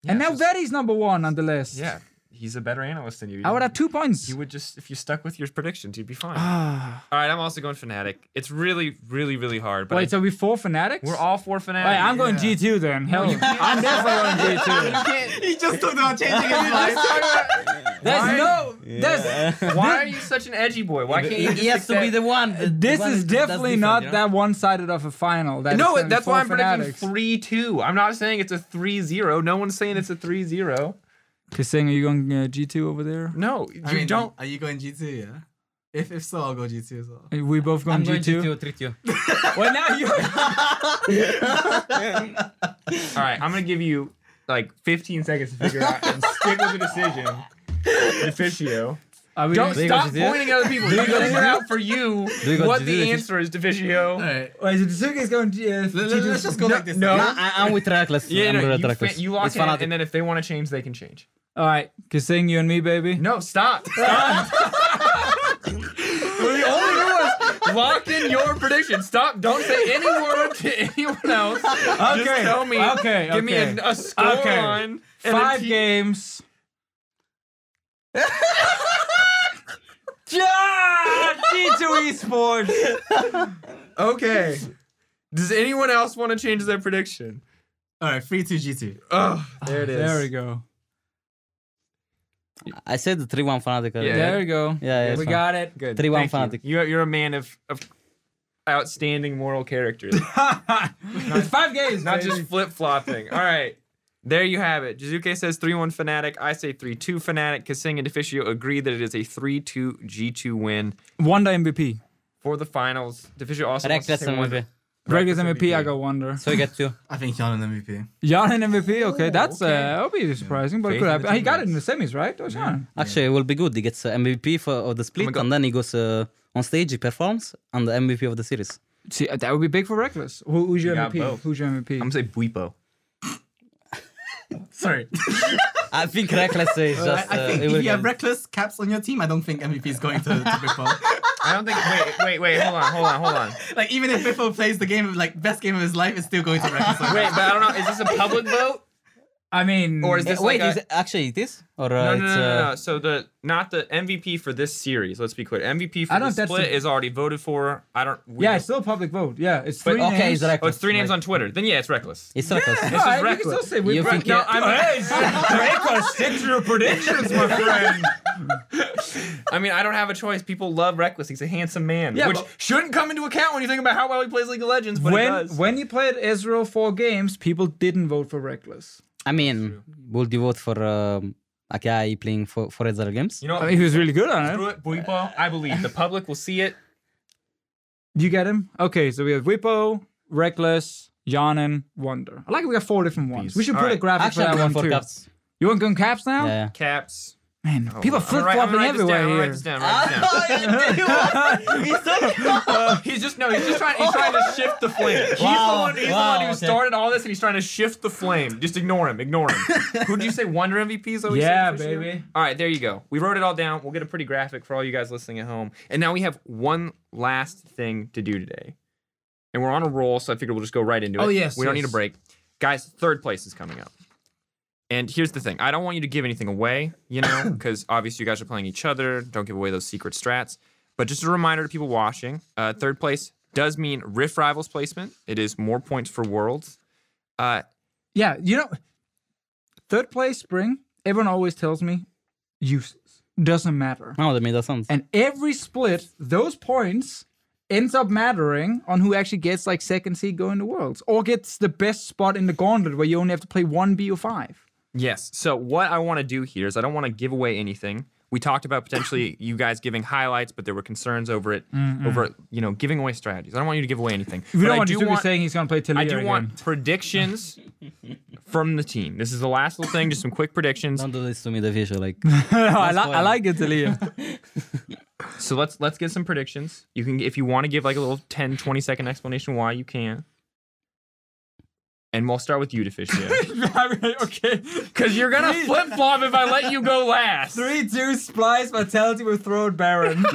and now it's just- Vetti's number one on the list. yeah, he's a better analyst than you. I would have two points. You would just if you stuck with your predictions, you'd be fine. Ah. All right, I'm also going Fnatic. It's really, really, really hard. But I- Wait, so we four Fanatics? we're all four Fnatic. Wait, I'm going G2 then. Hell, I'm definitely going G2. *laughs* he just talked about changing his mind. There's Why- no. There's, Why are you such an edgy boy? Why can't you He, just he has to accept- be the one. the- the this one is that does definitely different, not you know? that one sided of a final. That No, it's gonna be that's why I'm predicting Fanatics. 3 2. I'm not saying it's a 3 0. No one's saying it's a 3 0. Kasing, are you going uh, G2 over there? No, you I mean, don't. Are you going G2? Yeah. If if so, I'll go G2 as well. Are we both going I'm going G2? to treat you. Well, now you. *laughs* All right, I'm going to give you like 15 seconds to figure out and stick with the decision. *laughs* Deficio. Are we Don't stop go to G2? pointing at other people. You figure out for you you what to the G2? answer is, Deficio. Alright. Wait, so Tsuki is going G- uh, Let, G2. us just go like this. no. No, I, I'm with Rekkles. Yeah, I'm no, with you, Rekkles. fa- you lock it's in, Fnatic. and then if they want to change, they can change. All right, Kasing, you and me, baby. No, stop. Stop. *laughs* the only one lock in your prediction. Stop. Don't say any word to anyone else. Just Okay, tell me. okay, Give me okay. a, a score Okay. line. and a Five te- games. *laughs* yeah, G2 Esports. Okay. Does anyone else want to change their prediction? Alright, 3 2 G2. Oh, there it ah, is. There we go. I said the 3 1 Fnatic. Yeah. Yeah. There we go. Yeah, yeah, we it's got it. Good. 3-1 Thank Fnatic. You. You're, you're a man of, of outstanding moral character. *laughs* it's five games. Not baby. just flip flopping. All right. There you have it. Jiizuke says 3 1 Fnatic. I say 3 2 Fnatic. Kasing and Deficio agree that it is a 3 2 G2 win Wunder MVP. for the finals. Deficio also wants to Rekkles say one. MVP. Regular Rekkles MVP, I MVP. go Wunder. So you get two. I think Jan and MVP. Jan and MVP. Okay, Oh, that's okay. uh, that'll be surprising, but it could happen. He got it in the semis, right? That was Jan. Actually, it will be good. He gets uh, MVP for of the split, God. and then he goes uh, on stage, he performs, and the MVP of the series. See, uh, that would be big for Rekkles. Who, who's your You MVP? both. Who's your MVP? I'm going to say Bwipo. Sorry. *laughs* I think Rekkles is I, just. I uh, think it if you have Rekkles caps on your team, I don't think MVP is going to, to Bwipo. *laughs* I don't think. Wait, wait, wait. Hold on, hold on, hold on. like even if Bwipo plays the game like best game of his life, it's still going to Rekkles. Wait, but I don't know. Is this a public vote? I mean, Or is this Wait, like is a, it actually this or uh, no, no, no, no, uh, no. So the not the MVP for this series. Let's be clear. MVP for I the don't- that's split the- is already voted for. I don't. we yeah, it's still a public vote. Yeah, it's But- three okay? names. It's Rekkles. Oh, it's three names on Twitter. Then yeah, it's Rekkles. It's Rekkles. Yeah, This is alright, you can Rekkles. still say You think No, it- I'm. *laughs* *laughs* Draco, stick to your predictions, my *laughs* friend. I mean, I don't have a choice. People love Rekkles. He's a handsome man, Yeah, which but- shouldn't come into account when you think about how well he plays League of Legends. But it when does. when you played Ezreal four games, people didn't vote for Rekkles. I mean, would you vote for um, a guy playing for for Ezreal games? you know, I mean, he was really good on it. it, Bwipo. I believe the public will see it. Do you get him? Okay, so we have Bwipo, Rekkles, Janin, Wunder. I like we got four different ones. Peace. We should All put a right. graphic Actually, for that one for too. caps. You want to go caps now? Yeah. Caps. Man, oh, people I'm flip gonna write- I'm flopping gonna write this everywhere down, I'm here. write this down, write this down. *laughs* *laughs* Uh, he's just no, he's just trying. He's trying to shift the flame. He's the Wow, one. He's the wow, one who okay. started all this, and he's trying to shift the flame. Just ignore him. Ignore him. *laughs* Who did you say? Wunder MVPs? Is that what you said Yeah, for sure? baby. All right, there you go. We wrote it all down. We'll get a pretty graphic for all you guys listening at home. And now we have one last thing to do today, and we're on a roll, so I figured we'll just go right into oh, it. Oh, yes, We don't need a break, guys. Third place is coming up. And here's the thing I don't want you to give anything away, you know, *clears throat* because obviously you guys are playing each other. Don't give away those secret strats. But just a reminder to people watching uh, third place does mean Rift Rivals placement. It is more points for Worlds. Uh, Yeah, you know, third place spring. Everyone always tells me useless. Doesn't matter. Oh, that made that sense. And every split, those points ends up mattering on who actually gets like second seed going to worlds or gets the best spot in the gauntlet where you only have to play one BO5. Yes. So what I want to do here is I don't want to give away anything. We talked about potentially *coughs* you guys giving highlights, but there were concerns over it, mm-hmm. over you know giving away strategies. I don't want you to give away anything. We don't I want do you to be want, saying he's going to play Taliyah I do again. want predictions *laughs* from the team. This is the last little thing, just some quick predictions. Don't do this to me, the visual. Like, *laughs* I, li- I like it, Taliyah. *laughs* So let's let's get some predictions. You can if you want to give like a little 10 20 second explanation why you can. And we'll start with you, Deficio. *laughs* okay. Because you're gonna flip flop if I let you go *laughs* last. Three, two, Splyce, vitality with throat baron. *laughs*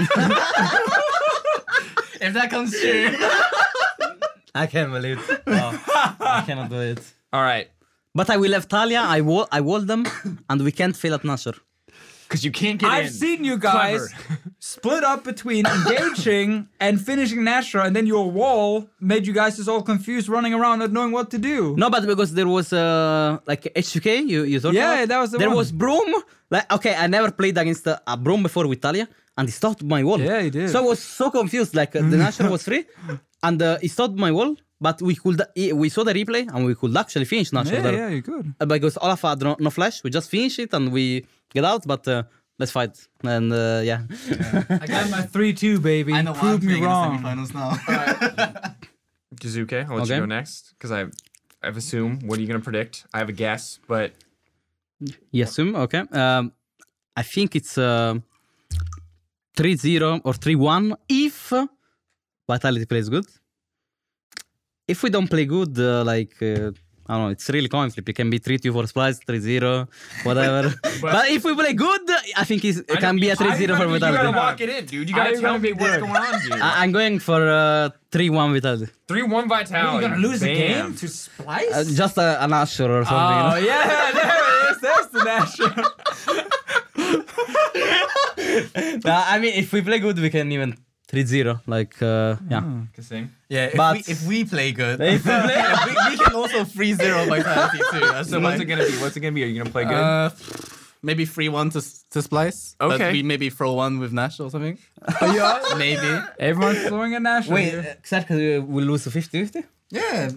If that comes true. I can't believe it. Oh, I cannot do it. All right. But I will have Taliyah. I wall, I wall them, and we can't fail at Nashor. Because you can't get I've in. seen you guys *laughs* split up between engaging *laughs* and finishing Nashor, and then your wall made you guys just all confused, running around, not knowing what to do. No, but because there was uh, like HQK, you you thought Yeah, about? that was the There one. was Broom. Like okay, I never played against a, a Broom before with Taliyah, and he stopped my wall. Yeah, he did. So I was so confused. Like uh, the Nashor was free, *laughs* and uh, he stopped my wall. But we could we saw the replay and we could actually finish Nashor Yeah, there. yeah, you could. Uh, because Olaf had no, no flash. We just finished it and we get out. But uh, let's fight. And uh, yeah. I got my 3 2, baby. I know Prove me playing in the wrong. semifinals now. *laughs* Jiizuke, I'll let Okay. you go next. Because I I've assumed what are you gonna predict? I have a guess, but Yesum, okay. Um, I think it's uh, 3-0 or 3-1 if Vitality plays good. If we don't play good, uh, like, uh, I don't know, it's really coin flip. It can be 3-2 for Splyce, 3-0, whatever. *laughs* but, if we play good, I think it's, it can be a 3-0 for You gotta Vitality. lock it in, dude. You gotta you tell me what's going on, dude. I- I'm going for uh, 3-1 Vitality. Three one vitality. You're gonna lose a game to Splyce? Uh, just a, an Asher or something. you oh, know? *laughs* yeah, there it is. There's the Nashor. *laughs* Uh, I mean, if we play good, we can even 3-0. Like, uh, yeah. Kasing. Yeah, if, But- we, if we play good, If we play- *laughs* we, we can also free zero vitality too. *laughs* That's So what's it gonna be? What's it gonna be? Are you gonna play good? Uh, maybe free one to to Splyce. Okay. But we maybe throw one with Nash or something. *laughs* yeah. Maybe. Everyone's throwing a Nashor. Wait, here. Xerxes uh, will lose to 50-50? Yeah.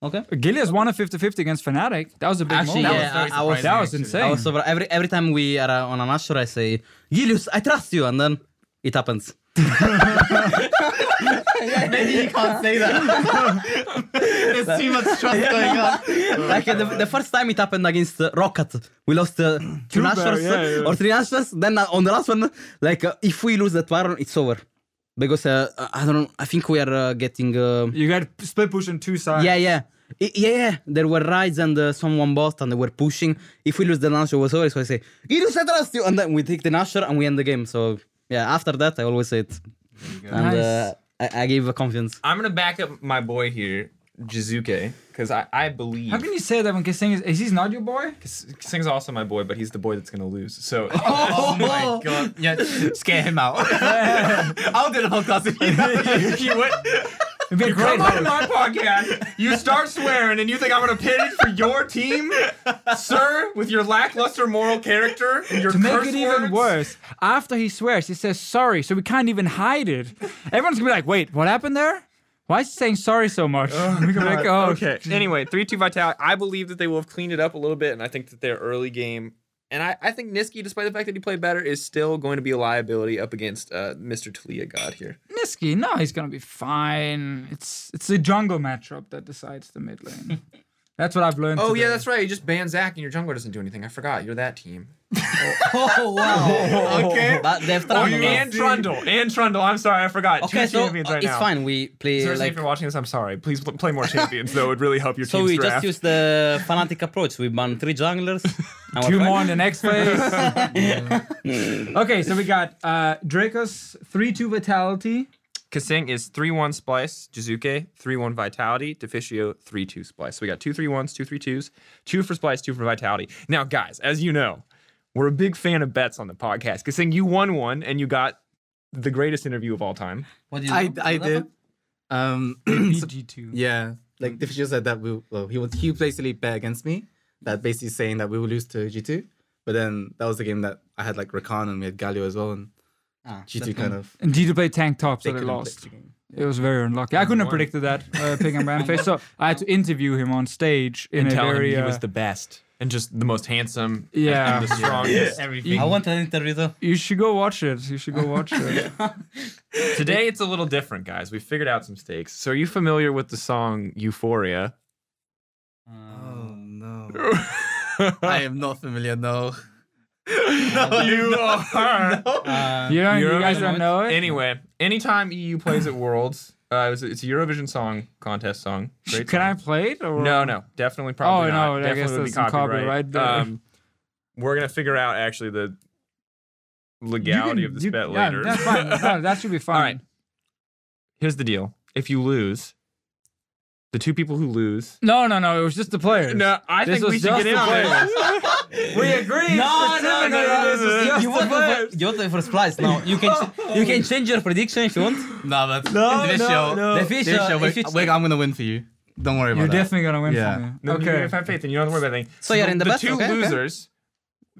Okay. Gilius won a 50 50 against Fnatic. That was a big Actually, moment. yeah, very I, I was, that was actually. insane. I was so every every time we are uh, on an Asher, I say, Gilius, I trust you, and then it happens. *laughs* Maybe you can't say that. *laughs* There's too much trust going on. like uh, the, the first time it happened against uh, Rocket, we lost uh, two Two bar- Nashors yeah, yeah. or three Nashors. Then uh, on the last one, like uh, if we lose that one, it's over. Because uh, I don't know, I think we are uh, getting. Uh, You got split push on two sides. yeah, yeah. I- yeah, yeah, there were rides and uh, someone bought and they were pushing. If we lose the Nashor, it was over. So I say, Gilius, I trust you. And then we take the Nashor and we end the game. So yeah, after that, I always say it. And uh, I, I give a confidence. I'm gonna back up my boy here, Jiizuke, because I, I believe. How can you say that when Kasing is, is he's not your boy? Kasing's also my boy, but he's the boy that's gonna lose. So *laughs* Oh *laughs* my god. Yeah, scare him out. *laughs* I'll do the podcast if you you would. It'd be You great come on my podcast, you start swearing, and you think I'm gonna pit it for your team, sir, with your lackluster moral character and your To make curse it even words? worse, after he swears, he says sorry, so we can't even hide it. Everyone's gonna be like, wait, what happened there? Why is he saying sorry so much? We're gonna be like, oh, okay. Anyway, three two Vitality. I believe that they will have cleaned it up a little bit, and I think that their early game, and I, I think Nisqy, despite the fact that he played better, is still going to be a liability up against uh, Mr. Talia God here. Nisqy, no, he's gonna be fine. It's it's the jungle matchup that decides the mid lane. *laughs* That's what I've learned. Oh yeah, that's right. You just ban Zac, and your jungle doesn't do anything. I forgot. You're that team. Oh wow. *laughs* Okay. But they've Oh, and Trundle. And Trundle. I'm sorry, I forgot. Okay, Two so champions uh, right it's now. fine. We play Seriously, like if you're watching this, I'm sorry. Please pl- play more champions, though. It would really help your *laughs* so team's we draft. just use the Fnatic approach. We ban three junglers. *laughs* Two more in the next phase. okay, so we got uh Drakos 3-2 Vitality. Kasing is 3 1 Splyce, Jiizuke 3 1 Vitality, Deficio 3 2 Splyce. So we got two 3 1s, two 3 2s, two for Splice, two for Vitality. Now, guys, as you know, we're a big fan of bets on the podcast. Kasing, you won one and you got the greatest interview of all time. What did you I? I did. happened? Um, *clears throat* so- BG2. yeah, like Diffusion said that we well he was he basically bet against me, that basically saying that we will lose to G two, but then that was the game that I had like Rakan and we had Galio as well, and Ah, G two kind fine. of And G2 played tank top, so they they lost. the. It was very unlucky. I couldn't have predicted that, uh, picking and ban face. So I had to interview him on stage *laughs* in and a tell very. him he uh, was the best and just the most handsome Yeah. and the strongest. Everything. I want an interview though. you should go watch it. You should go watch it. *laughs* Today it's a little different, guys. We figured out some stakes. So are you familiar with the song Euphoria? Oh no, *laughs* I am not familiar. No, *laughs* no, you are. Uh, You don't. You guys don't know it. Anyway, anytime EU plays at Worlds, uh, it's, it's a Eurovision song contest song. Great Can I play it? Or? No, no, definitely probably Oh, not. no, I Definitely guess would be copyright there. Um, we're gonna figure out actually the legality can- of this you- bet yeah, later. That's fine. *laughs* No, that should be fine. All right. Here's the deal: if you lose, the two people who lose. No, no, no. It was just the players. No, I This think we should just get in the on players. this. *laughs* we agree. No, no, no, no, This was just You the want players. you want the first Splyce now? You can *laughs* you can change your prediction if you want. no, but No, in this no, show, no. The this fish, show, we're- if it's- we're- I'm gonna win for you. Don't worry about it. You're that. definitely gonna win Yeah. for me. No, okay. You have faith, and you don't have to worry about anything. So you're in the best? two Okay, okay. losers.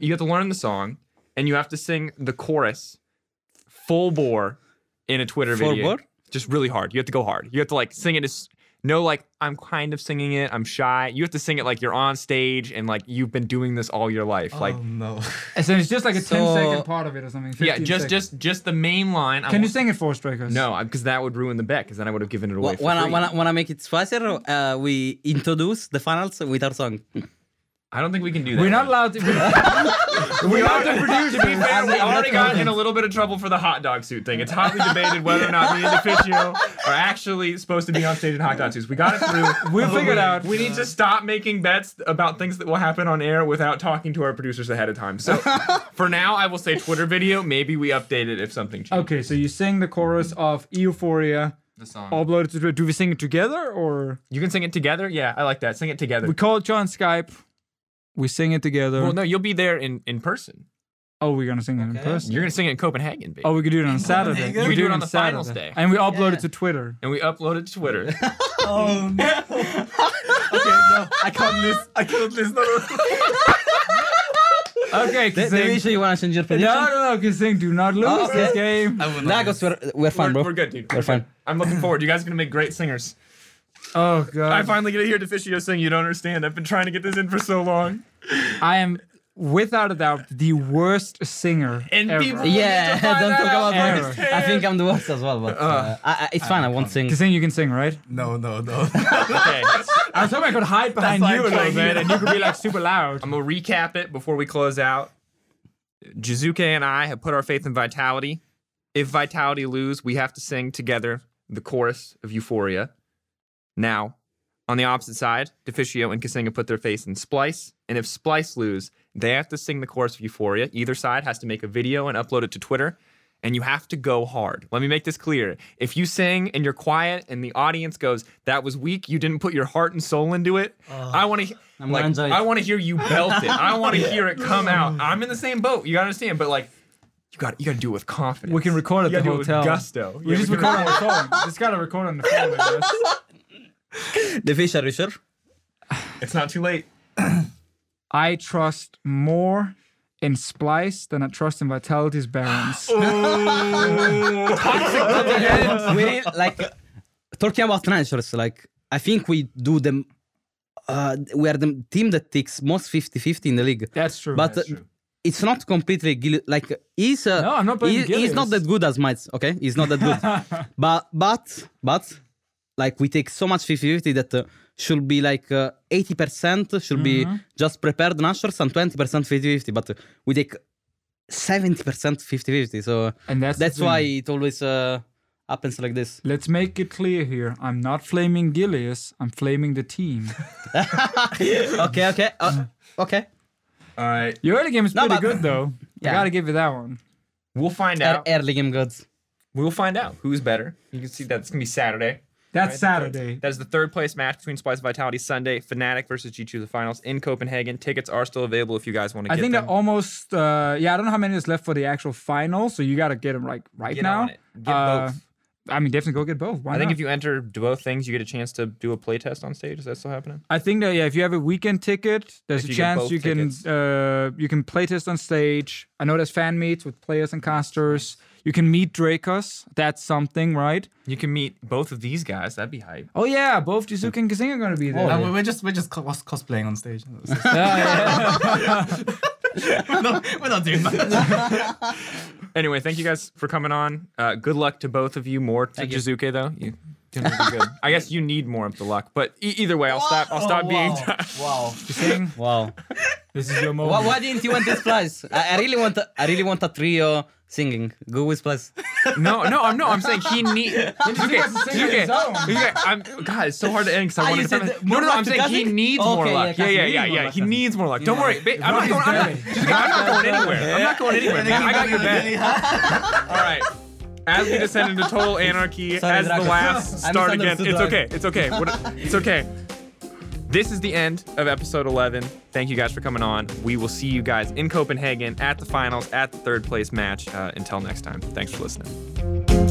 You have to learn the song, and you have to sing the chorus full bore in a Twitter video. Full video. bore? Just really hard. You have to go hard. You have to like sing it as no like I'm kind of singing it. I'm shy. You have to sing it like you're on stage and like you've been doing this all your life. Like oh no. And so it's just like a 10 So- second part of it or something. yeah, just seconds. just just the main line. I Can you sing it for us, Drakos? No, because that would ruin the bet. Because then I would have given it away. Wh- for When I, when I, when I make it spicier, uh, we introduce the finals with our song. *laughs* I don't think we can do that. We're not allowed to. *laughs* We are the producers. To be fair, we already got in a little bit of trouble for the hot dog suit thing. It's hotly debated whether or not me and Deficio are actually supposed to be on stage in hot dog suits. We got it through. We'll figure it out. We need to stop making bets about things that will happen on air without talking to our producers ahead of time. So *laughs* for now, I will say Twitter video. Maybe we update it if something changes. Okay, so you sing the chorus of Euphoria, The song. upload it to. Do we sing it together or You can sing it together. Yeah, I like that. Sing it together. we call it on Skype? We sing it together. Well, no, you'll be there in in person. Oh, we're gonna sing it in Okay. person. You're gonna sing it in Copenhagen, baby. Oh, we could do it on Saturday. Copenhagen? We We do it on on the finals Saturday. day. and we upload Yeah. it to Twitter. and we upload it to Twitter. *laughs* Oh, oh no. okay, no, I can't listen. I can't listen. *laughs* Okay, The, the Kasing. issue you want to change your No, prediction? no, no, Kasing, do not lose Oh, okay. this game. I will Nah, not. because we're, we're fine, we're, bro. we're good, dude. We're fine. I'm looking forward. You guys are gonna make great singers. Oh god. I finally get to hear Deficio sing. You don't understand. I've been trying to get this in for so long. I am without a doubt the worst singer And ever. people- Yeah, need to *laughs* find don't that talk about first. me. I think I'm the worst as well, but uh, I, I, it's fine. I won't sing. Kasing, you can sing, right? No, no, no. *laughs* Okay, I was hoping I could hide behind like you a little bit and you could be like super loud. I'm gonna recap it before we close out. Jizuke and I have put our faith in Vitality. If Vitality lose, we have to sing together the chorus of Euphoria. Now, on the opposite side, Deficio and Kasinga put their face in Splyce. And if Splyce lose, they have to sing the chorus of Euphoria. Either side has to make a video and upload it to Twitter. And you have to go hard. Let me make this clear. If you sing and you're quiet and the audience goes, that was weak, you didn't put your heart and soul into it, I want to I'm like, gonna enjoy it. I want to hear you belt it. I want to *laughs* hear it come out. I'm in the same boat. You gotta understand, but like, you got you got to do it with confidence. We can record at You the gotta do it with hotel. gusto. We Yeah, just record on the phone. Just gotta record on the phone, *laughs* I. *laughs* The fish, are you sure? It's not too late. *clears throat* I trust more in Splyce than I trust in Vitality's Barons. *gasps* *laughs* we like talking about transfers. Like I think we do them. Uh, we are the team that takes most 50-50 in the league. That's true. but uh, it's not completely Gil- like he's uh, No, I'm not blaming he- he's not that good as Mites. Okay, he's not that good. *laughs* but but but like we take so much 50-50 that uh, should be like uh, 80% should be Mm-hmm. just prepared nashers and 20% 50-50 but we take 70% 50-50 so And that's that's why it always uh, happens like this Let's make it clear here. I'm not flaming Gilius. I'm flaming the team. *laughs* *laughs* okay okay uh, okay All right. Your early game is No, pretty but- good though. I Yeah. gotta give you that one. We'll find out. early game gods We'll find out who's better. You can see that it's gonna be Saturday. That's right? Saturday. That is the third place match between Splyce Vitality Sunday, Fnatic versus G2 the finals in Copenhagen. Tickets are still available if you guys want to. I think them. that almost. Uh, yeah, I don't know how many is left for the actual final, so you gotta get them like right Get now. on it. Get Uh, both. I mean, definitely go get both. Why I think not? if you enter both things, you get a chance to do a playtest on stage. Is that still happening? I think that yeah, if you have a weekend ticket, there's If a you chance you can uh, you can playtest on stage. I know there's fan meets with players and casters. You can meet Drakos. That's something, right? You can meet both of these guys. That'd be hype. Oh yeah, both Jiizuke and Kasing are gonna be there. Uh, we're just we're just cos- cosplaying on stage. *laughs* Yeah, yeah. *laughs* we're, not, we're not doing that. *laughs* Anyway, thank you guys for coming on. Uh, good luck to both of you. More to Thank you. Jiizuke though. You gonna good. I guess you need more of the luck, but e- either way, I'll stop. I'll stop being. wow Kasing, wow this is your why, moment. why didn't you want this place I, I really want a, I really want a trio singing go with place *laughs* no, no, I'm no. I'm saying he need. Okay, *laughs* wants to sing on Jiizuke, his own. Jiizuke, I'm. God, it's so hard to end because I Ah, want you to. said that No, more no, no. luck I'm to saying he Kazi? needs more Okay, luck. yeah, Yeah, yeah, Kazi yeah, more yeah. luck, He Kazi. needs more luck. Don't worry. Ba- I'm not going. I'm not, ready. Jiizuke, I'm not going anywhere. I'm not going *laughs* anywhere. man. I got your back. All right. As we descend into total anarchy, Sorry, as the Draco. laughs I start again, misunderstood it's Draco. okay. It's okay. What, it's okay. This is the end of episode 11. Thank you guys for coming on. We will see you guys in Copenhagen at the finals, at the third place match. Uh, until next time, thanks for listening.